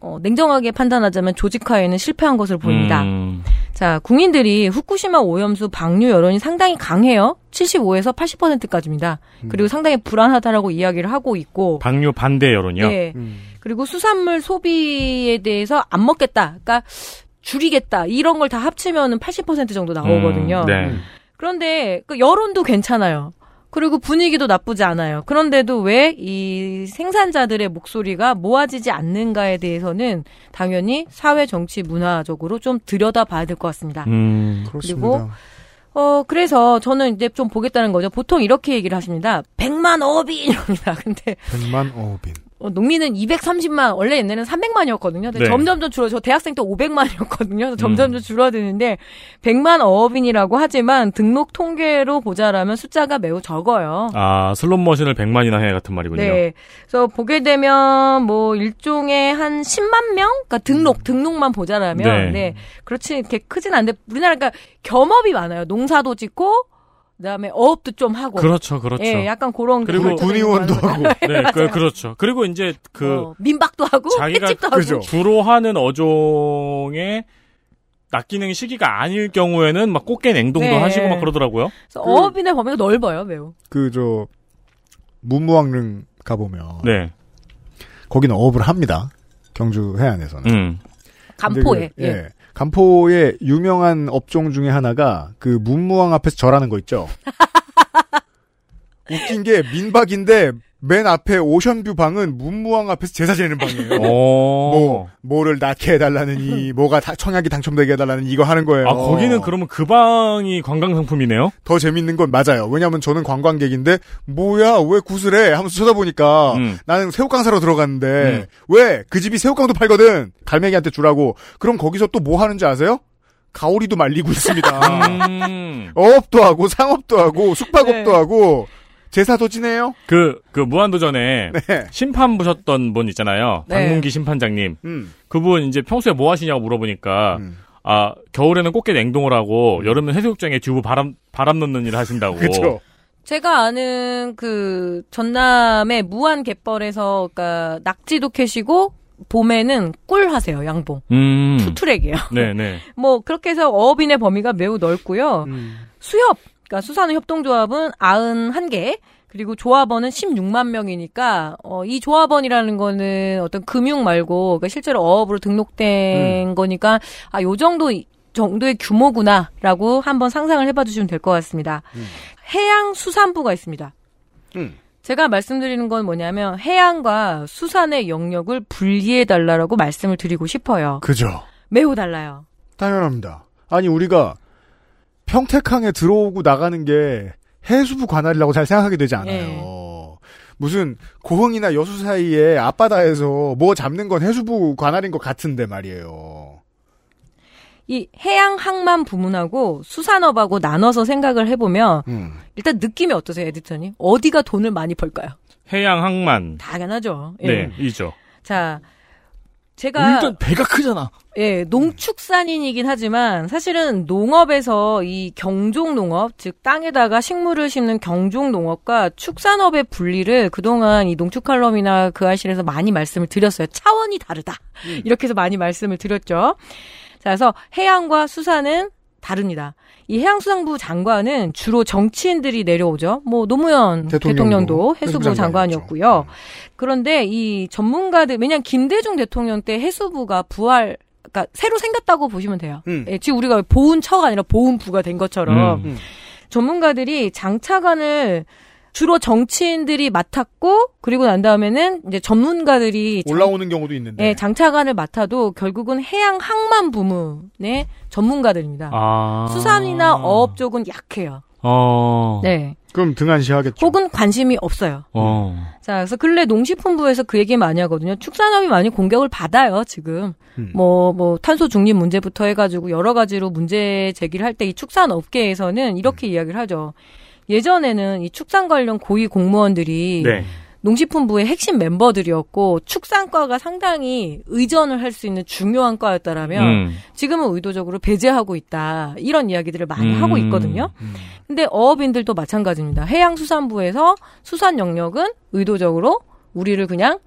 어, 냉정하게 판단하자면 조직화에는 실패한 것을 보입니다. 음. 자, 국민들이 후쿠시마 오염수 방류 여론이 상당히 강해요. 75에서 80%까지입니다. 그리고 상당히 불안하다라고 이야기를 하고 있고 방류 반대 여론이요. 네. 그리고 수산물 소비에 대해서 안 먹겠다. 그러니까 줄이겠다. 이런 걸 다 합치면은 80% 정도 나오거든요. 음, 네. 그런데 그 여론도 괜찮아요. 그리고 분위기도 나쁘지 않아요. 그런데도 왜 이 생산자들의 목소리가 모아지지 않는가에 대해서는 당연히 사회 정치 문화적으로 좀 들여다 봐야 될 것 같습니다. 음. 그리고 어 그래서 저는 이제 좀 보겠다는 거죠. 보통 이렇게 얘기를 하십니다. 100만 어업이 이럽니다. *laughs* 근데 100만 어업인. 어, 농민은 230만 원래 옛날에는 300만이었거든요. 근데 네. 점점점 줄어. 저 대학생 때 500만이었거든요. 점점점 줄어드는데 100만 어업인이라고 하지만 등록 통계로 보자라면 숫자가 매우 적어요. 아 슬롯머신을 100만이나 해 같은 말이군요. 네. 그래서 보게 되면 뭐 일종의 한 10만 명? 그러니까 등록 등록만 보자라면 네. 네. 그렇지 이렇게 크진 않은데 우리나라 그러니까 겸업이 많아요. 농사도 짓고 그다음에 어업도 좀 하고. 그렇죠, 그렇죠. 예, 약간 그런 그리고 군의원도 거 하는 거죠. *laughs* 네, 그, 그렇죠. 그리고 이제 그 어, 민박도 하고 자기가 횟집도 하고. 주로 하는 어종에 낚이는 시기가 아닐 경우에는 막 꽃게 냉동도 네. 하시고 막 그러더라고요. 그래서 어업인의 범위가 넓어요, 매우. 그 저 문무왕릉 가보면 네. 거기는 어업을 합니다. 경주 해안에서는. 음. 간포에. 그, 예. 간포의 유명한 업종 중에 하나가 그 문무왕 앞에서 절하는 거 있죠. *laughs* 웃긴 게 민박인데 맨 앞에 오션뷰 방은 문무왕 앞에서 제사 지내는 방이에요. 오. 뭐 뭐를 낳게 해달라느니 뭐가 다- 청약이 당첨되게 해달라는 이거 하는 거예요. 아, 거기는 그러면 그 방이 관광 상품이네요? 더 재밌는 건 맞아요. 왜냐하면 저는 관광객인데 뭐야 왜 구슬해 하면서 쳐다보니까 음. 나는 새우깡 사러 들어갔는데 왜그 집이 새우깡도 팔거든 갈매기한테 주라고 그럼 거기서 또 뭐 하는지 아세요? 가오리도 말리고 있습니다. 음. *laughs* 어업도 하고 상업도 하고 숙박업도 네. 하고 제사도 지내요. 그, 그 무한도전에 네. 심판 보셨던 분 있잖아요. 네. 박문기 심판장님. 음. 그분 이제 평소에 뭐 하시냐고 물어보니까 아 겨울에는 꽃게 냉동을 하고 여름엔 해수욕장에 듀브 바람 바람 넣는 일을 하신다고. 그렇죠. 제가 아는 그 전남의 무안 갯벌에서 그러니까 낙지도 캐시고 봄에는 꿀 하세요, 양봉. 음. 투트랙이에요. 네네. *laughs* 뭐 그렇게 해서 어업인의 범위가 매우 넓고요. 음. 수협, 그러니까 수산업 협동조합은 91개, 그리고 조합원은 16만 명이니까 어, 이 조합원이라는 거는 어떤 금융 말고 그러니까 실제로 어업으로 등록된 음. 거니까 아 요 정도 이- 정도의 규모구나라고 한번 상상을 해봐 주시면 될 것 같습니다. 해양수산부가 있습니다. 음. 제가 말씀드리는 건 뭐냐면 해양과 수산의 영역을 분리해 달라라고 말씀을 드리고 싶어요. 그죠. 매우 달라요. 당연합니다. 아니 우리가 평택항에 들어오고 나가는 게 해수부 관할이라고 잘 생각하게 되지 않아요. 네. 무슨 고흥이나 여수 사이에 앞바다에서 뭐 잡는 건 해수부 관할인 것 같은데 말이에요. 이 해양 항만 부문하고 수산업하고 나눠서 생각을 해보면 음. 일단 느낌이 어떠세요, 에디터님? 어디가 돈을 많이 벌까요? 해양 항만. 당연하죠. 예. 네, 이죠. 자, 제가 일단 배가 크잖아. 예, 농축산인이긴 하지만 사실은 농업에서 이 경종 농업, 즉 땅에다가 식물을 심는 경종 농업과 축산업의 분리를 그동안 이 농축 칼럼이나 그 아실에서 많이 말씀을 드렸어요. 차원이 다르다. 이렇게 해서 많이 말씀을 드렸죠. 자, 그래서 해양과 수산은 다릅니다. 이 해양수산부 장관은 주로 정치인들이 내려오죠. 뭐 노무현 대통령도 대통령도 해수부 장관이었고요. 그런데 이 전문가들 왜냐면 김대중 대통령 때 해수부가 부활 그러니까 새로 생겼다고 보시면 돼요. 음. 예, 지금 우리가 보훈처가 아니라 보훈부가 된 것처럼 음. 전문가들이 장차관을 주로 정치인들이 맡았고 그리고 난 다음에는 이제 전문가들이 장- 올라오는 경우도 있는데. 예, 장차관을 맡아도 결국은 해양 항만 부문의 전문가들입니다. 아. 수산이나 어업 쪽은 약해요. 어. 네. 그럼 등한시하겠죠. 혹은 관심이 없어요. 어. 자, 그래서 근래 농식품부에서 그 얘기 많이 하거든요. 축산업이 많이 공격을 받아요, 지금. 음. 뭐, 뭐, 탄소 중립 문제부터 해가지고 여러 가지로 문제 제기를 할 때 이 축산업계에서는 이렇게 이야기를 하죠. 예전에는 이 축산 관련 고위 공무원들이 네. 농식품부의 핵심 멤버들이었고 축산과가 상당히 의존을 할 수 있는 중요한 과였다라면 음. 지금은 의도적으로 배제하고 있다 이런 이야기들을 많이 음. 하고 있거든요. 근데 어업인들도 마찬가지입니다. 해양수산부에서 수산 영역은 의도적으로 우리를 그냥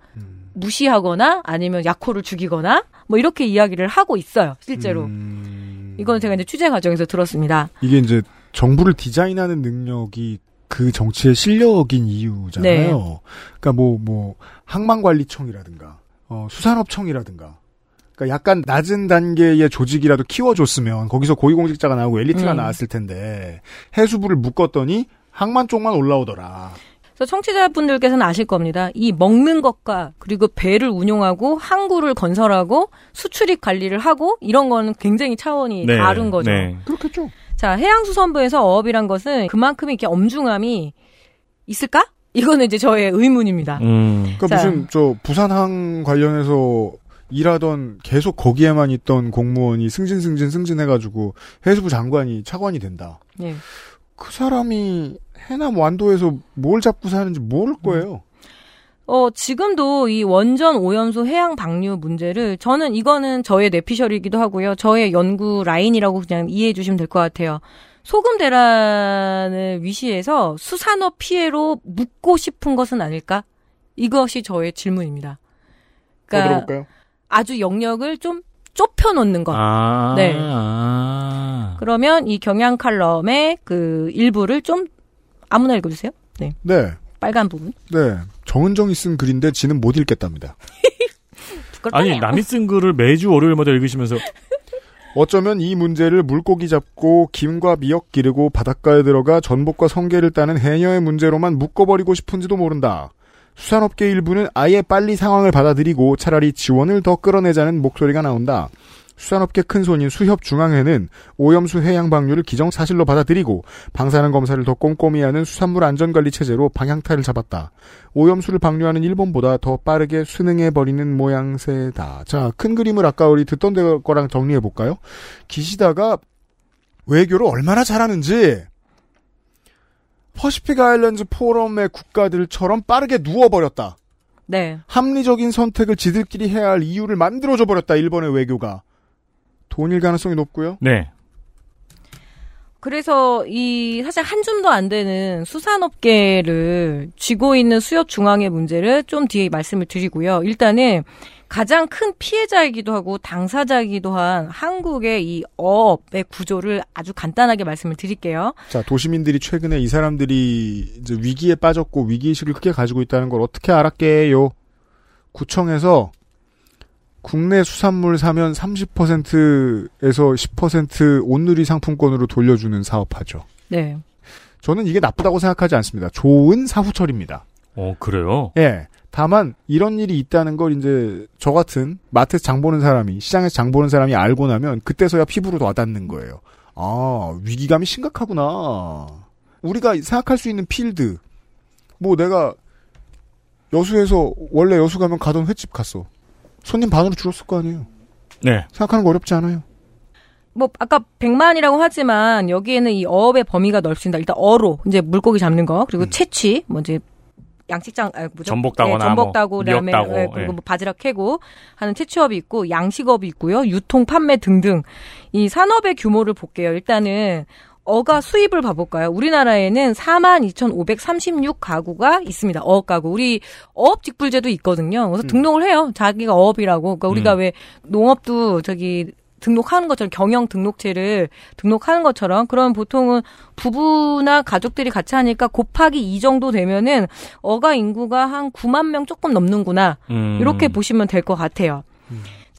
무시하거나 아니면 약호를 죽이거나 뭐 이렇게 이야기를 하고 있어요. 실제로. 음. 이건 제가 이제 취재 과정에서 들었습니다. 이게 이제 정부를 디자인하는 능력이 그 정치의 실력인 이유잖아요. 네. 그러니까 뭐, 뭐, 항만관리청이라든가, 어, 수산업청이라든가. 그러니까 약간 낮은 단계의 조직이라도 키워줬으면 거기서 고위공직자가 나오고 엘리트가 음. 나왔을 텐데 해수부를 묶었더니 항만 쪽만 올라오더라. 그래서 청취자분들께서는 아실 겁니다. 이 먹는 것과 그리고 배를 운용하고 항구를 건설하고 수출입 관리를 하고 이런 거는 굉장히 차원이 네, 다른 거죠. 네. 그렇겠죠. 자, 해양수산부에서 어업이란 것은 그만큼 이렇게 엄중함이 있을까? 이거는 이제 저의 의문입니다. 음. 그러니까 자. 무슨 저 부산항 관련해서 일하던 계속 거기에만 있던 공무원이 승진 승진 승진해가지고 해수부 장관이 차관이 된다. 예. 그 사람이 해남 완도에서 뭘 잡고 사는지 모를 거예요. 어, 지금도 이 원전 오염수 해양 방류 문제를 저는 이거는 저의 뇌피셜이기도 하고요. 저의 연구 라인이라고 그냥 이해해 주시면 될 것 같아요. 소금 대란을 위시해서 수산업 피해로 묻고 싶은 것은 아닐까? 이것이 저의 질문입니다. 더 그러니까 들어볼까요? 아주 영역을 좀 좁혀 놓는 것. 아. 네. 아. 그러면 이 경향 칼럼의 그 일부를 좀 아무나 읽어주세요. 네. 네. 빨간 부분. 네. 정은정이 쓴 글인데 지는 못 읽겠답니다. *laughs* 아니, 남이 쓴 글을 매주 월요일마다 읽으시면서 *laughs* 어쩌면 이 문제를 물고기 잡고 김과 미역 기르고 바닷가에 들어가 전복과 성게를 따는 해녀의 문제로만 묶어버리고 싶은지도 모른다. 수산업계 일부는 아예 빨리 상황을 받아들이고 차라리 지원을 더 끌어내자는 목소리가 나온다. 수산업계 큰 손인 수협중앙회는 오염수 해양 방류를 기정 사실로 받아들이고 방사능 검사를 더 꼼꼼히 하는 수산물 안전관리 체제로 방향타를 잡았다. 오염수를 방류하는 일본보다 더 빠르게 순응해 버리는 모양새다. 자, 큰 그림을 아까 우리 듣던 데 거랑 정리해 볼까요? 기시다가 외교를 얼마나 잘하는지 퍼시픽 아일랜드 포럼의 국가들처럼 빠르게 누워버렸다. 네. 합리적인 선택을 지들끼리 해야 할 이유를 만들어줘 버렸다. 일본의 외교가. 돈일 가능성이 높고요. 네. 그래서 이 사실 한 줌도 안 되는 수산업계를 쥐고 있는 수협 중앙의 문제를 좀 뒤에 말씀을 드리고요. 일단은 가장 큰 피해자이기도 하고 당사자이기도 한 한국의 이 어업의 구조를 아주 간단하게 말씀을 드릴게요. 자, 도시민들이 최근에 이 사람들이 이제 위기에 빠졌고 위기의식을 크게 가지고 있다는 걸 어떻게 알았게요? 구청에서 국내 수산물 사면 30%에서 10% 온누리 상품권으로 돌려주는 사업하죠. 네. 저는 이게 나쁘다고 생각하지 않습니다. 좋은 사후처리입니다. 어, 그래요? 예. 다만 이런 일이 있다는 걸 이제 저 같은 마트에서 장 보는 사람이 시장에서 장 보는 사람이 알고 나면 그때서야 피부로 와닿는 거예요. 아 위기감이 심각하구나. 우리가 생각할 수 있는 필드 뭐 내가 여수에서 원래 여수 가면 가던 횟집 갔어. 손님 반으로 줄었을 거 아니에요. 네. 생각하는 거 어렵지 않아요. 뭐 아까 100만이라고 하지만 여기에는 이 어업의 범위가 넓습니다. 일단 어로 이제 물고기 잡는 거 그리고 음. 채취 뭐 이제 양식장 아, 뭐죠? 전복 따거나 네, 전복 뭐 따고 그다음에 미역 따고, 예, 그리고 예. 뭐 바지락 캐고 하는 채취업이 있고 양식업이 있고요. 유통 판매 등등 이 산업의 규모를 볼게요. 일단은 어가 수입을 봐볼까요? 우리나라에는 42,536 가구가 있습니다. 어업 가구. 우리 어업 직불제도 있거든요. 그래서 등록을 해요. 자기가 어업이라고. 그러니까 우리가 음. 왜 농업도 저기 등록하는 것처럼 경영 등록체를 등록하는 것처럼 그럼 보통은 부부나 가족들이 같이 하니까 곱하기 2 정도 되면은 어가 인구가 한 9만 명 조금 넘는구나. 음. 이렇게 보시면 될 것 같아요.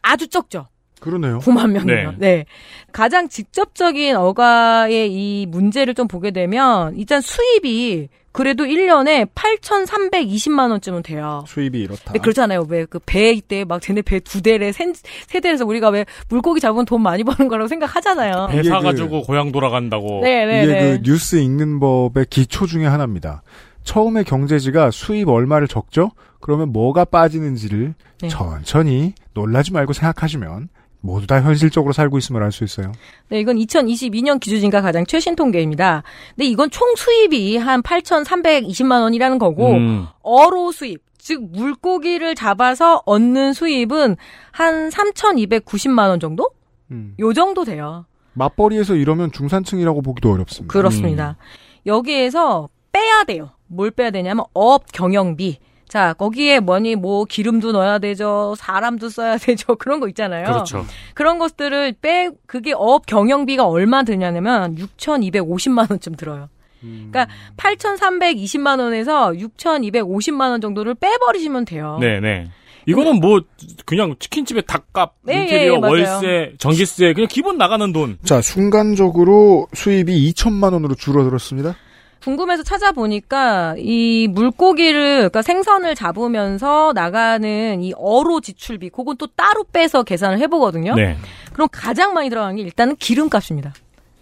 아주 적죠. 그러네요. 9만 명이요. 네. 가장 직접적인 어가의 이 문제를 좀 보게 되면 일단 수입이 그래도 1년에 8,320만 원쯤은 돼요. 수입이 이렇다. 근데 그렇잖아요. 왜 그 배 이때 막 쟤네 배 두 대래 세, 세 대에서 우리가 왜 물고기 잡으면 돈 많이 버는 거라고 생각하잖아요. 배 이게 사가지고 고향 돌아간다고. 네, 네, 이게 네. 그 뉴스 읽는 법의 기초 중에 하나입니다. 처음에 경제지가 수입 얼마를 적죠? 그러면 뭐가 빠지는지를 네. 천천히 놀라지 말고 생각하시면 모두 다 현실적으로 살고 있음을 알 수 있어요. 네, 이건 2022년 기준인가 가장 최신 통계입니다. 근데 이건 총 수입이 한 8,320만 원이라는 거고 음. 어로 수입, 즉 물고기를 잡아서 얻는 수입은 한 3,290만 원 정도? 음. 요 정도 돼요. 맞벌이에서 이러면 중산층이라고 보기도 어렵습니다. 그렇습니다. 여기에서 빼야 돼요. 뭘 빼야 되냐면 어업 경영비. 자, 거기에 뭐니 뭐 기름도 넣어야 되죠. 사람도 써야 *laughs* 되죠. 그런 거 있잖아요. 그렇죠. 그런 것들을 빼 그게 어업 경영비가 얼마 드냐면 6,250만 원쯤 들어요. 그러니까 8,320만 원에서 6,250만 원 정도를 빼버리시면 돼요. 네, 네. 이거는 뭐 그냥 치킨집에 닭값, 네, 인테리어, 예. 월세, 전기세 그냥 기본 나가는 돈. 자, 순간적으로 수입이 2천만 원으로 줄어들었습니다. 궁금해서 찾아보니까 이 물고기를 그러니까 생선을 잡으면서 나가는 이 어로 지출비 그건 또 따로 빼서 계산을 해보거든요. 네. 그럼 가장 많이 들어간 게 일단은 기름값입니다.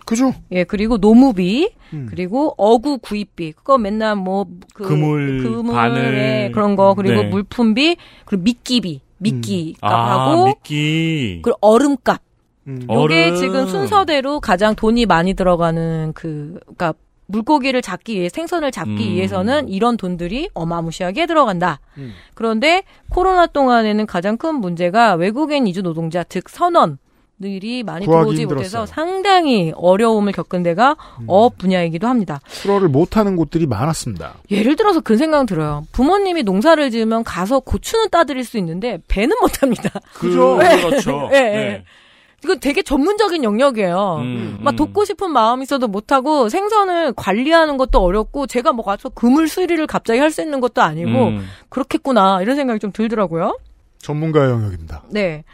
그죠? 예 그리고 노무비 음. 그리고 어구 구입비 그거 맨날 뭐 그 그물, 바늘. 그런 거 그리고 네. 물품비 그리고 미끼비 미끼 아, 값하고 미끼. 그리고 얼음값 요게 얼음. 지금 순서대로 가장 돈이 많이 들어가는 그, 그니까 물고기를 잡기 위해, 생선을 잡기 음. 위해서는 이런 돈들이 어마무시하게 들어간다. 음. 그런데 코로나 동안에는 가장 큰 문제가 외국인 이주 노동자, 즉 선원 들이 많이 구하기 들어오지 힘들었어요. 못해서 상당히 어려움을 겪은 데가 음. 어업 분야이기도 합니다. 출어를 못하는 곳들이 많았습니다. 예를 들어서 그 생각 들어요. 부모님이 농사를 지으면 가서 고추는 따드릴 수 있는데 배는 못합니다. 그죠? 네. 그렇죠. 예, *laughs* 네. 예. 이건 되게 전문적인 영역이에요. 음, 막 음. 돕고 싶은 마음이 있어도 못하고 생선을 관리하는 것도 어렵고 제가 뭐 가서 그물 수리를 갑자기 할 수 있는 것도 아니고 음. 그렇겠구나 이런 생각이 좀 들더라고요. 전문가의 영역입니다. 네.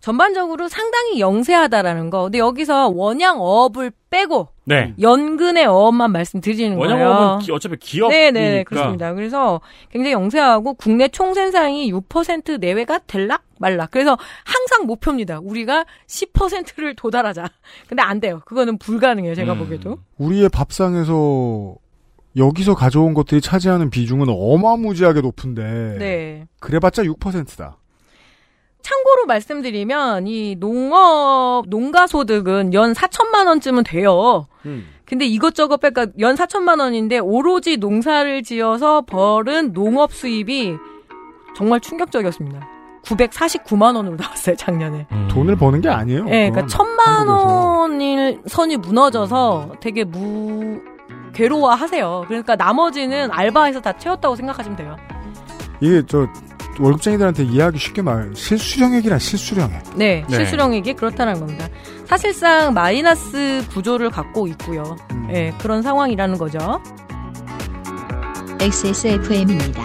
전반적으로 상당히 영세하다라는 거. 근데 여기서 원양 어업을 빼고 네. 연근의 어업만 말씀드리는 거예요. 원양어업은 기- 어차피 기업이니까. 네네 그렇습니다. 그래서 굉장히 영세하고 국내 총생산이 6% 내외가 될락 말락. 그래서 항상 목표입니다. 우리가 10%를 도달하자. *laughs* 근데 안 돼요. 그거는 불가능해요. 제가 음. 보기에도. 우리의 밥상에서 여기서 가져온 것들이 차지하는 비중은 어마무지하게 높은데 네. 그래봤자 6%다. 참고로 말씀드리면 이 농업 농가 소득은 연 4천만 원쯤은 돼요. 근데 이것저것 빼까 연 4천만 원인데 오로지 농사를 지어서 벌은 농업 수입이 정말 충격적이었습니다. 949만 원으로 나왔어요 작년에. 돈을 버는 게 아니에요. 예, 그건 그러니까 천만. 원일 선이 무너져서 되게 무 괴로워하세요. 그러니까 나머지는 알바해서 다 채웠다고 생각하시면 돼요. 이게 저 월급쟁이들한테 이해하기 쉽게 말 실수령액이라 실수령액. 네, 네. 실수령액이 그렇다는 겁니다. 사실상 마이너스 구조를 갖고 있고요. 예, 그런 상황이라는 거죠. XSFM입니다.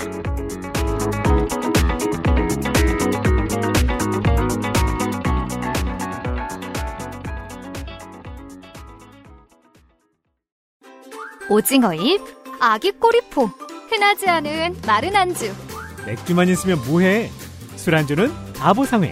오징어잎, 아기 꼬리포, 흔하지 않은 마른 안주. 맥주만 있으면 뭐해? 술안주는 바보상회.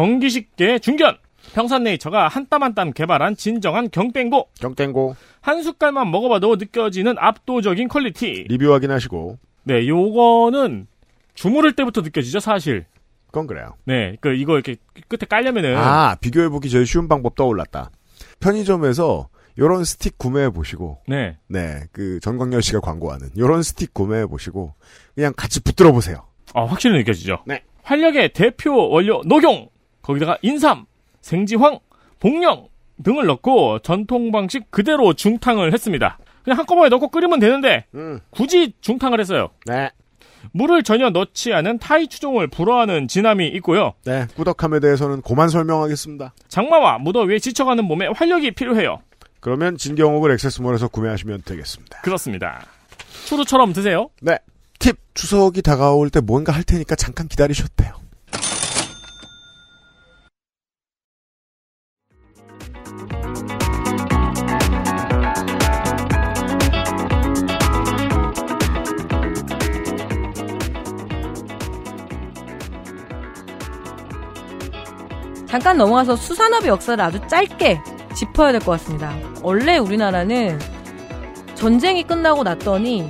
건기식계 중견 평산네이처가 한 땀 한 땀 개발한 진정한 경땡고 경땡고 한 숟갈만 먹어봐도 느껴지는 압도적인 quality 리뷰 확인하시고 네 요거는 주무를 때부터 느껴지죠 사실 그건 그래요. 네 그 이거 이렇게 끝에 깔려면은 아 비교해 보기 제일 쉬운 방법 떠올랐다. 편의점에서 요런 스틱 구매해 보시고 네 네, 그 전광열 씨가 광고하는 요런 스틱 구매해 보시고 그냥 같이 붙들어 보세요. 아, 확실히 느껴지죠. 네. 활력의 대표 원료 녹용 거기다가 인삼, 생지황, 복령 등을 넣고 전통 방식 그대로 중탕을 했습니다. 그냥 한꺼번에 넣고 끓이면 되는데 음. 굳이 중탕을 했어요. 네. 물을 전혀 넣지 않은 타이 추종을 불허하는 진함이 있고요. 네, 꾸덕함에 대해서는 고만 설명하겠습니다. 장마와 무더위에 지쳐가는 몸에 활력이 필요해요. 그러면 진경옥을 액세스몰에서 구매하시면 되겠습니다. 그렇습니다. 추루처럼 드세요. 네. 팁 추석이 다가올 때 뭔가 할 테니까 잠깐 기다리셔도 돼요. 잠깐 넘어가서 수산업의 역사를 아주 짧게 짚어야 될 것 같습니다. 원래 우리나라는 전쟁이 끝나고 났더니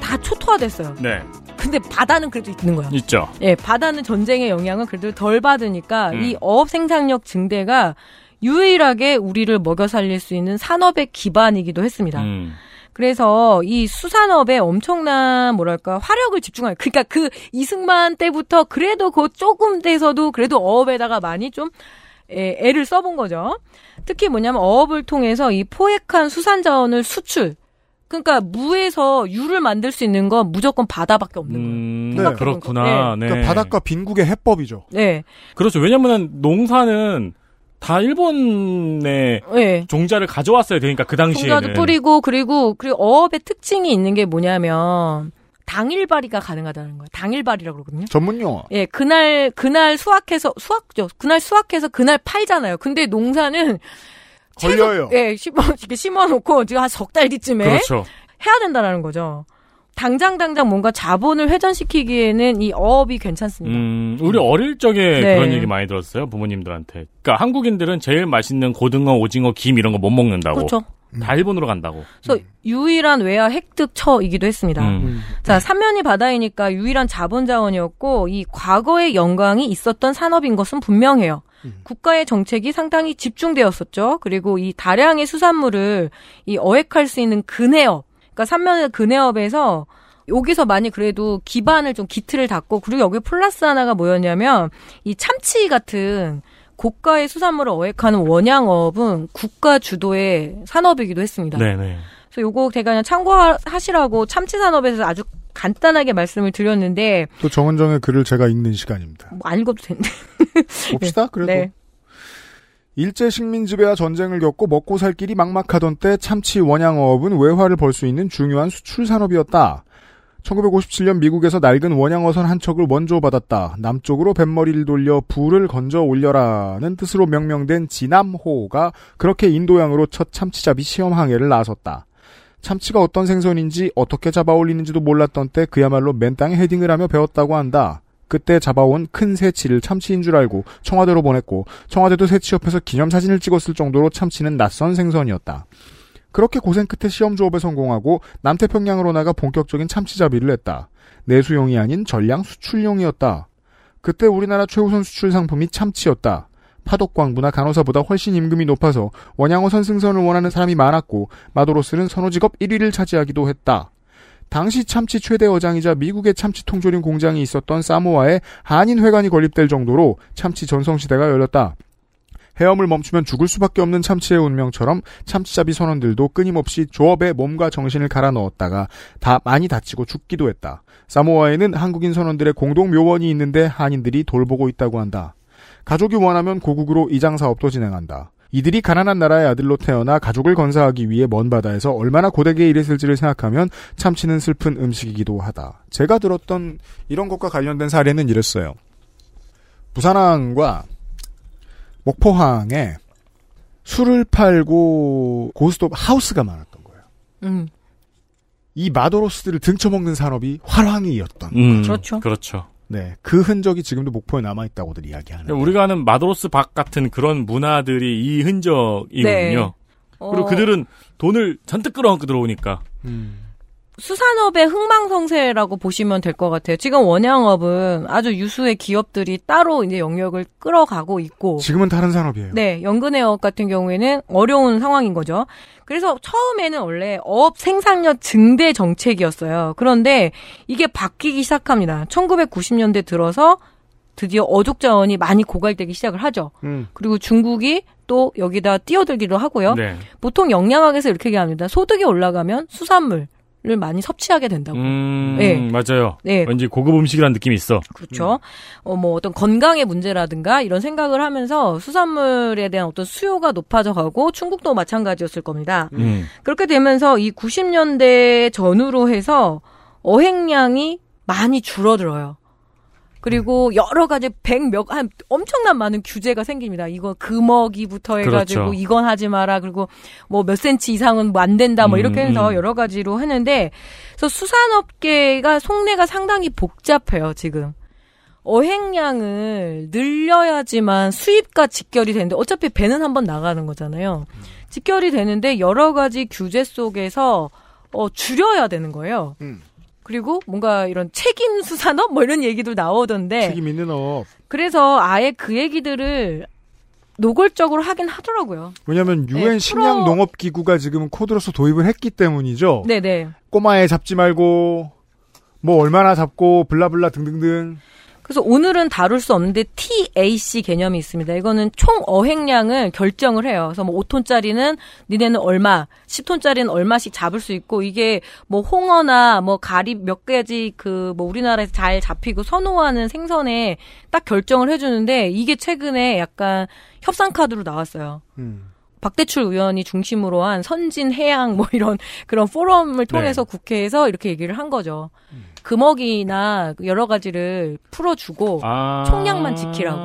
다 초토화됐어요. 네. 근데 바다는 그래도 있는 거야. 있죠. 예, 바다는 전쟁의 영향을 그래도 덜 받으니까 음. 이 어업 생산력 증대가 유일하게 우리를 먹여 살릴 수 있는 산업의 기반이기도 했습니다. 음. 그래서 이 수산업에 엄청난 뭐랄까 화력을 집중하요. 그러니까 그 이승만 때부터 그래도 그 조금 돼서도 그래도 어업에다가 많이 좀 애, 애를 써본 거죠. 특히 뭐냐면 어업을 통해서 이 포획한 수산 자원을 수출. 그러니까 무에서 유를 만들 수 있는 건 무조건 바다밖에 없는 거예요. 음, 생각해보니까. 그렇구나. 네. 그러니까 바닷가 빈국의 해법이죠. 네. 그렇죠. 왜냐면은 농사는 다 일본의 네. 종자를 가져왔어야 되니까 그 당시에는. 종자도 뿌리고 그리고 그리고 어업의 특징이 있는 게 뭐냐면 당일 발이가 가능하다는 거예요. 당일 발이라고 그러거든요. 전문 용어. 예, 그날 그날 수확해서 수확죠. 그날 수확해서 그날 팔잖아요. 근데 농사는 걸려요. 최소, *laughs* 예, 심어 이렇게 심어 놓고 지금 한 석 달 뒤쯤에 그렇죠. 해야 된다라는 거죠. 당장 당장 뭔가 자본을 회전시키기에는 이 어업이 괜찮습니다. 음, 우리 어릴 적에 네. 그런 얘기 많이 들었어요. 부모님들한테. 그러니까 한국인들은 제일 맛있는 고등어, 오징어, 김 이런 거 못 먹는다고. 그렇죠. 다 일본으로 간다고. 그래서 유일한 외화 획득처이기도 했습니다. 음. 자, 삼면이 바다이니까 유일한 자본 자원이었고 이 과거의 영광이 있었던 산업인 것은 분명해요. 국가의 정책이 상당히 집중되었었죠. 그리고 이 다량의 수산물을 이 어획할 수 있는 근해업, 그러니까 삼면의 근해업에서 여기서 많이 그래도 기반을 좀 기틀을 닫고 그리고 여기 플러스 하나가 뭐였냐면 이 참치 같은 고가의 수산물을 어획하는 원양업은 국가 주도의 산업이기도 했습니다. 네네. 그래서 요거 제가 그냥 참고하시라고 참치 산업에 대해서 아주 간단하게 말씀을 드렸는데 또 정은정의 글을 제가 읽는 시간입니다. 뭐 안 읽어도 되는데. 봅시다. *laughs* 그래도 네. 일제 식민 지배와 전쟁을 겪고 먹고 살 길이 막막하던 때 참치 원양어업은 외화를 벌 수 있는 중요한 수출 산업이었다. 1957년 미국에서 낡은 원양어선 한 척을 원조 받았다. 남쪽으로 뱃머리를 돌려 불을 건져 올려라는 뜻으로 명명된 진암호가 그렇게 인도양으로 첫 참치잡이 시험 항해를 나섰다. 참치가 어떤 생선인지 어떻게 잡아 올리는지도 몰랐던 때 그야말로 맨 땅에 헤딩을 하며 배웠다고 한다. 그때 잡아온 큰 새치를 참치인 줄 알고 청와대로 보냈고 청와대도 새치 옆에서 기념사진을 찍었을 정도로 참치는 낯선 생선이었다. 그렇게 고생 끝에 시험 조업에 성공하고 남태평양으로 나가 본격적인 참치잡이를 했다. 내수용이 아닌 전량 수출용이었다. 그때 우리나라 최우선 수출 상품이 참치였다. 파독광부나 간호사보다 훨씬 임금이 높아서 원양어선 승선을 원하는 사람이 많았고 마도로스는 선호직업 1위를 차지하기도 했다. 당시 참치 최대 어장이자 미국의 참치 통조림 공장이 있었던 사모아에 한인회관이 건립될 정도로 참치 전성시대가 열렸다. 헤엄을 멈추면 죽을 수밖에 없는 참치의 운명처럼 참치잡이 선원들도 끊임없이 조업에 몸과 정신을 갈아 넣었다가 다 많이 다치고 죽기도 했다. 사모아에는 한국인 선원들의 공동 묘원이 있는데 한인들이 돌보고 있다고 한다. 가족이 원하면 고국으로 이장 사업도 진행한다. 이들이 가난한 나라의 아들로 태어나 가족을 건사하기 위해 먼 바다에서 얼마나 고되게 일했을지를 생각하면 참치는 슬픈 음식이기도 하다. 제가 들었던 이런 것과 관련된 사례는 이랬어요. 부산항과 목포항에 술을 팔고 고스톱 하우스가 많았던 거예요. 음. 이 마도로스들을 등쳐먹는 산업이 활황이었던. 음, 그렇죠. 그렇죠. 네, 그 흔적이 지금도 목포에 남아 있다고들 이야기하는. 우리가 아는 마도로스 박 같은 그런 문화들이 이 흔적이거든요. 네. 그리고 어. 그들은 돈을 잔뜩 끌어안고 들어오니까. 수산업의 흥망성쇠라고 보시면 될 것 같아요. 지금 원양업은 아주 유수의 기업들이 따로 이제 영역을 끌어가고 있고. 지금은 다른 산업이에요. 네, 연근해업 같은 경우에는 어려운 상황인 거죠. 그래서 처음에는 원래 어업 생산력 증대 정책이었어요. 그런데 이게 바뀌기 시작합니다. 1990년대 들어서 드디어 어족 자원이 많이 고갈되기 시작을 하죠. 음. 그리고 중국이 또 여기다 뛰어들기도 하고요. 네. 보통 영양학에서 이렇게 얘기합니다. 소득이 올라가면 수산물 을 많이 섭취하게 된다고. 음, 네. 맞아요. 네. 왠지 고급 음식이라는 느낌이 있어. 그렇죠. 어, 뭐 어떤 건강의 문제라든가 이런 생각을 하면서 수산물에 대한 어떤 수요가 높아져 가고 중국도 마찬가지였을 겁니다. 음. 그렇게 되면서 이 90년대 전후로 해서 어획량이 많이 줄어들어요. 그리고 여러 가지 백몇 한 엄청난 많은 규제가 생깁니다. 이거 금어기부터 해가지고 그렇죠. 이건 하지 마라. 그리고 뭐 몇 센치 이상은 뭐 안 된다. 뭐 이렇게 음, 해서 음. 여러 가지로 하는데 그래서 수산업계가 속내가 상당히 복잡해요. 지금 어획량을 늘려야지만 수입과 직결이 되는데 어차피 배는 한번 나가는 거잖아요. 직결이 되는데 여러 가지 규제 속에서 어, 줄여야 되는 거예요. 음. 그리고 뭔가 이런 책임 수산업 뭐 이런 얘기도 나오던데 책임 있는 업. 그래서 아예 그 얘기들을 노골적으로 하긴 하더라고요. 왜냐하면 유엔 네, 식량 프로- 농업 기구가 지금 코드로서 도입을 했기 때문이죠. 네네. 꼬마에 잡지 말고 뭐 얼마나 잡고 블라블라 등등등. 그래서 오늘은 다룰 수 없는데 TAC 개념이 있습니다. 이거는 총 어획량을 결정을 해요. 그래서 뭐 5톤짜리는 니네는 얼마, 10톤짜리는 얼마씩 잡을 수 있고 이게 뭐 홍어나 뭐 가리 몇 가지 그 뭐 우리나라에서 잘 잡히고 선호하는 생선에 딱 결정을 해주는데 이게 최근에 약간 협상 카드로 나왔어요. 음. 박대출 의원이 중심으로 한 선진 해양 뭐 이런 그런 포럼을 통해서 국회에서 이렇게 얘기를 한 거죠. 금어기나 여러 가지를 풀어주고 아. 총량만 지키라고.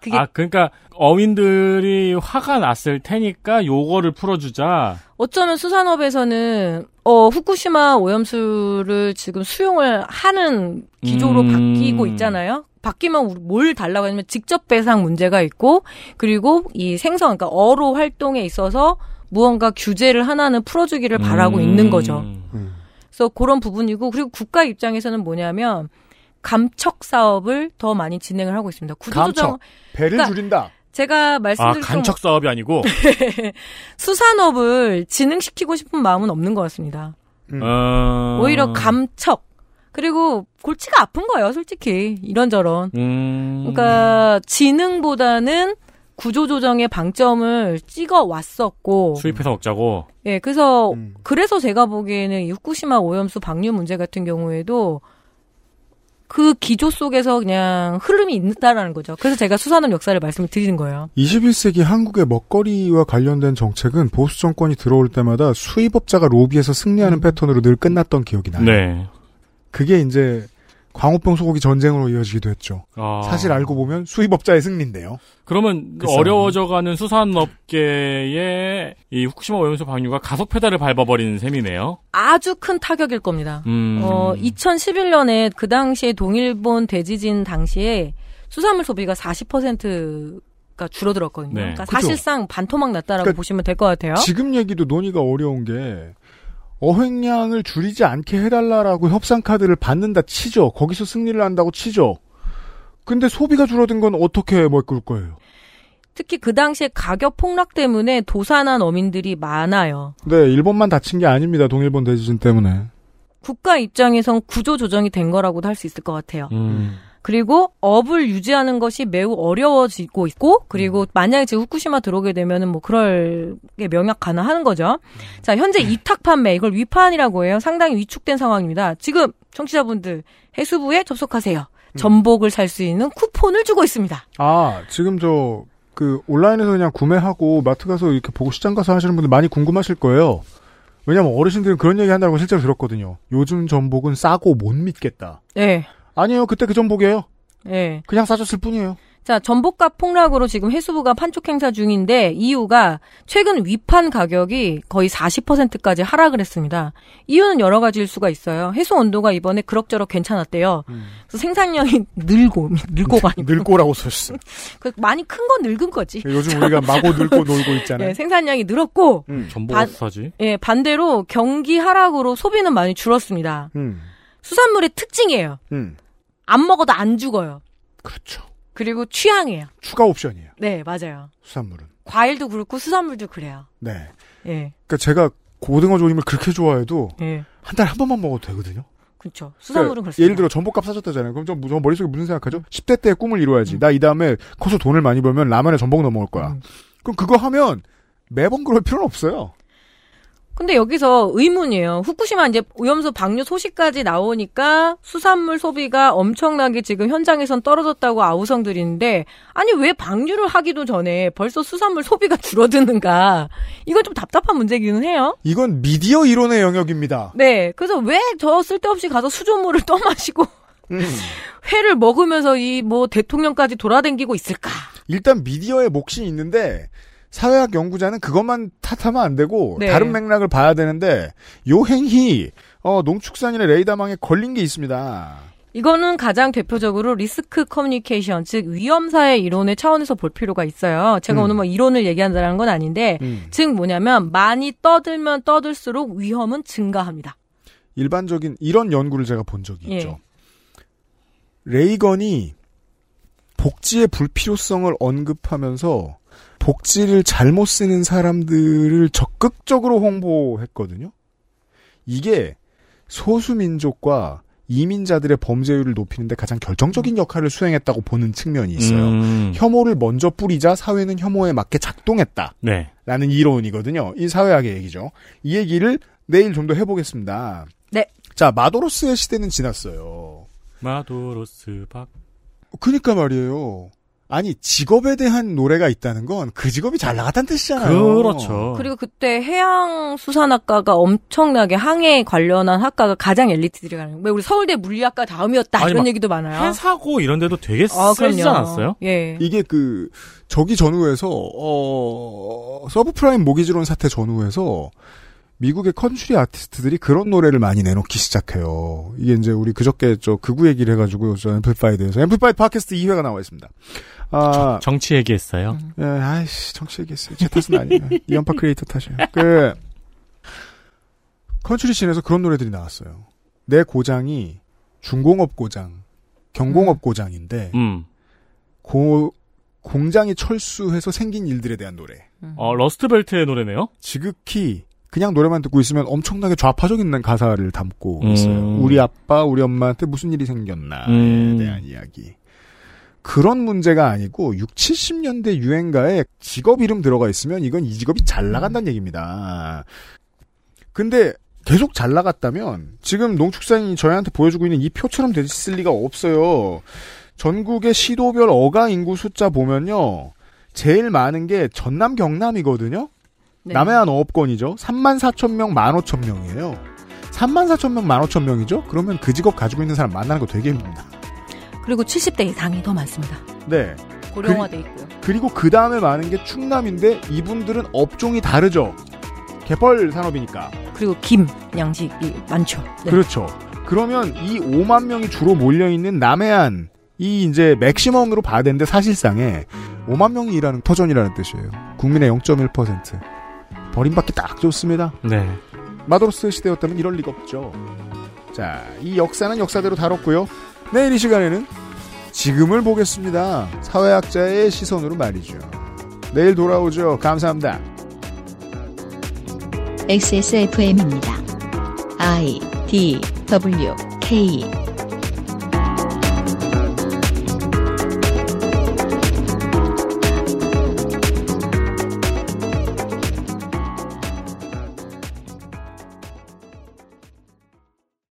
그게- 아, 그러니까 어민들이 화가 났을 테니까 요거를 풀어주자. 어쩌면 수산업에서는 어 후쿠시마 오염수를 지금 수용을 하는 기조로 음. 바뀌고 있잖아요. 바뀌면 뭘 달라고 하냐면 직접 배상 문제가 있고 그리고 이 생선 그러니까 어로 활동에 있어서 무언가 규제를 하나는 풀어주기를 바라고 음. 있는 거죠. 그래서 그런 부분이고 그리고 국가 입장에서는 뭐냐면 감척 사업을 더 많이 진행을 하고 있습니다. 구조조정 감척. 배를 그러니까 줄인다. 제가 아, 말씀드린 간척 사업이 아니고. *laughs* 수산업을 진흥시키고 싶은 마음은 없는 것 같습니다. 어... 오히려 감척 그리고 골치가 아픈 거예요, 솔직히 이런저런. 음... 그러니까 진흥보다는 구조조정의 방점을 찍어 왔었고, 수입해서 먹자고. 예, 그래서 음. 그래서 제가 보기에는 이 후쿠시마 오염수 방류 문제 같은 경우에도 그 기조 속에서 그냥 흐름이 있다라는 거죠. 그래서 제가 수산업 역사를 말씀을 드리는 거예요. 21세기 한국의 먹거리와 관련된 정책은 보수 정권이 들어올 때마다 수입업자가 로비에서 승리하는 패턴으로 늘 끝났던 기억이 나요. 네. 그게 이제 광우병 소고기 전쟁으로 이어지기도 했죠. 아. 사실 알고 보면 수입업자의 승리인데요. 그러면 그. 어려워져가는 수산업계의 이 후쿠시마 오염수 방류가 가속 페달을 밟아버리는 셈이네요. 아주 큰 타격일 겁니다. 음. 어, 2011년에 그 당시에 동일본 대지진 당시에 수산물 소비가 40%가 줄어들었거든요. 네. 그러니까. 사실상 반토막 났다라고 그러니까 보시면 될 것 같아요. 지금 얘기도 논의가 어려운 게 어획량을 줄이지 않게 해달라라고 협상 카드를 받는다 치죠. 거기서 승리를 한다고 치죠. 근데 소비가 줄어든 건 어떻게 메꿀 거예요? 특히 그 당시에 가격 폭락 때문에 도산한 어민들이 많아요. 네, 일본만 다친 게 아닙니다. 동일본 대지진 때문에. 국가 입장에선 구조 조정이 된 거라고도 할 수 있을 것 같아요. 음. 그리고 업을 유지하는 것이 매우 어려워지고 있고 그리고 만약에 지금 후쿠시마 들어오게 되면은 뭐 그럴 게 명약 가능하는 거죠. 자, 현재 이탁 판매 이걸 위판이라고 해요. 상당히 위축된 상황입니다. 지금 청취자분들 해수부에 접속하세요. 전복을 살 수 있는 쿠폰을 주고 있습니다. 아, 지금 저, 그, 온라인에서 그냥 구매하고 마트 가서 이렇게 보고 시장 가서 하시는 분들 많이 궁금하실 거예요. 왜냐면 어르신들은 그런 얘기 한다고 실제로 들었거든요. 요즘 전복은 싸고 못 믿겠다. 네. 아니에요. 그때 그 전복이에요. 네. 그냥 싸졌을 뿐이에요. 자, 전복값 폭락으로 지금 해수부가 판촉 행사 중인데 이유가 최근 위판 가격이 거의 40%까지 하락을 했습니다. 이유는 여러 가지일 수가 있어요. 해수 온도가 이번에 그럭저럭 괜찮았대요. 그래서 생산량이 *laughs* 늘고 늘고가 아니고 늙고라고 *laughs* 썼어. 그 많이 큰 건 늙은 거지. 요즘 우리가 마고 늙고 *laughs* 놀고 있잖아요. 예, 생산량이 늘었고 전복 반- 사지? 예, 반대로 경기 하락으로 소비는 많이 줄었습니다. 음, 수산물의 특징이에요. 음. 안 먹어도 안 죽어요. 그렇죠. 그리고 취향이에요. 추가 옵션이에요. 네, 맞아요. 수산물은. 과일도 그렇고 수산물도 그래요. 네. 예. 그러니까 제가 고등어 조림을 그렇게 좋아해도 예. 한 달에 한 번만 먹어도 되거든요. 그렇죠. 수산물은 그러니까. 예를 들어 전복값 싸졌다잖아요. 그럼 저, 저 머릿속에 무슨 생각하죠? 10대 때 꿈을 이루어야지. 나이 다음에 커서 돈을 많이 벌면 라면에 전복 넣어 먹을 거야. 그럼 그거 하면 매번 그럴 필요는 없어요. 근데 여기서 의문이에요. 후쿠시마 이제 오염수 방류 소식까지 나오니까 수산물 소비가 엄청나게 지금 현장에선 떨어졌다고 아우성들이는데 아니 왜 방류를 하기도 전에 벌써 수산물 소비가 *laughs* 줄어드는가? 이건 좀 답답한 문제기는 해요. 이건 미디어 이론의 영역입니다. 네. 그래서 왜 저 쓸데없이 가서 수돗물을 *laughs* 떠마시고 *laughs* 회를 먹으면서 이 뭐 대통령까지 돌아다니고 있을까? 일단 미디어의 몫이 있는데 사회학 연구자는 그것만 탓하면 안 되고 네. 다른 맥락을 봐야 되는데 요 행위 어, 농축산인의 레이더망에 걸린 게 있습니다. 이거는 가장 대표적으로 리스크 커뮤니케이션, 즉 위험사의 이론의 차원에서 볼 필요가 있어요. 제가 음. 오늘 뭐 이론을 얘기한다는 건 아닌데, 음. 즉 뭐냐면 많이 떠들면 떠들수록 위험은 증가합니다. 일반적인 이런 연구를 제가 본 적이 예. 있죠. 레이건이 복지의 불필요성을 언급하면서 복지를 잘못 쓰는 사람들을 적극적으로 홍보했거든요. 이게 소수민족과 이민자들의 범죄율을 높이는데 가장 결정적인 역할을 수행했다고 보는 측면이 있어요. 음. 혐오를 먼저 뿌리자 사회는 혐오에 맞게 작동했다. 네. 라는 이론이거든요. 이 사회학의 얘기죠. 이 얘기를 내일 좀 더 해보겠습니다. 네. 자, 마도로스의 시대는 지났어요. 마도로스 박. 그니까 말이에요. 아니, 직업에 대한 노래가 있다는 건 그 직업이 잘 나갔다는 뜻이잖아요. 그렇죠. 그리고 그때 해양 수산학과가 엄청나게 항해 관련한 학과가 가장 엘리트들이 가는 거예요. 왜 우리 서울대 물리학과 다음이었다 아니, 이런 막 얘기도 많아요. 해사고 이런 데도 되게 아, 그럼요. 않았어요? 예. 이게 그, 저기 전후에서, 어, 서브프라임 모기지론 사태 전후에서 미국의 country artist들이 그런 노래를 많이 내놓기 시작해요. 이게 이제 우리 그저께 저 극우 얘기를 해가지고 저 앰플파이에 대해서 앰플파이 팟캐스트 2회가 나와 있습니다. 아, 정 치 얘기했어요. 예, 아이씨, 정치 얘기했어요. 제 탓은 아니에요. *laughs* 이연파 크리에이터 탓이에요. 그, country scene에서 그런 노래들이 나왔어요. 내 고장이 중공업 고장, 경공업 고장인데, 음. 고, 공장이 철수해서 생긴 일들에 대한 노래. 어, 러스트벨트의 노래네요? 지극히 그냥 노래만 듣고 있으면 엄청나게 좌파적인 가사를 담고 음. 있어요. 우리 아빠, 우리 엄마한테 무슨 일이 생겼나에 음. 대한 이야기. 그런 문제가 아니고 6, 70년대 유행가에 직업 이름 들어가 있으면 이건 이 직업이 잘 나간다는 얘기입니다. 근데 계속 잘 나갔다면 지금 농축산인이 저희한테 보여주고 있는 이 표처럼 됐을 리가 없어요. 전국의 시도별 어가 인구 숫자 보면요. 제일 많은 게 전남 경남이거든요. 네. 남해안 어업권이죠. 3만 4천 명, 1만 5천 명이에요. 3만 4천 명, 1만 5천 명이죠. 그러면 그 직업 가지고 있는 사람 만나는 거 되게 힘듭니다. 그리고 70대 이상이 더 많습니다. 네. 고령화돼 있고요. 그리고 그 다음에 많은 게 충남인데 이분들은 업종이 다르죠. 개펄 산업이니까. 그리고 김, 양식이 많죠. 네. 그렇죠. 그러면 이 5만 명이 주로 몰려 있는 남해안, 이 이제 맥시멈으로 봐야 되는데 사실상에 5만 명이 일하는 터전이라는 뜻이에요. 국민의 0.1%. 버림받기 딱 좋습니다. 네. 마도로스 시대였다면 이럴 리가 없죠. 자, 이 역사는 역사대로 다뤘고요. 내일 이 시간에는 지금을 보겠습니다. 사회학자의 시선으로 말이죠. 내일 돌아오죠. 감사합니다. XSFM입니다. I D W K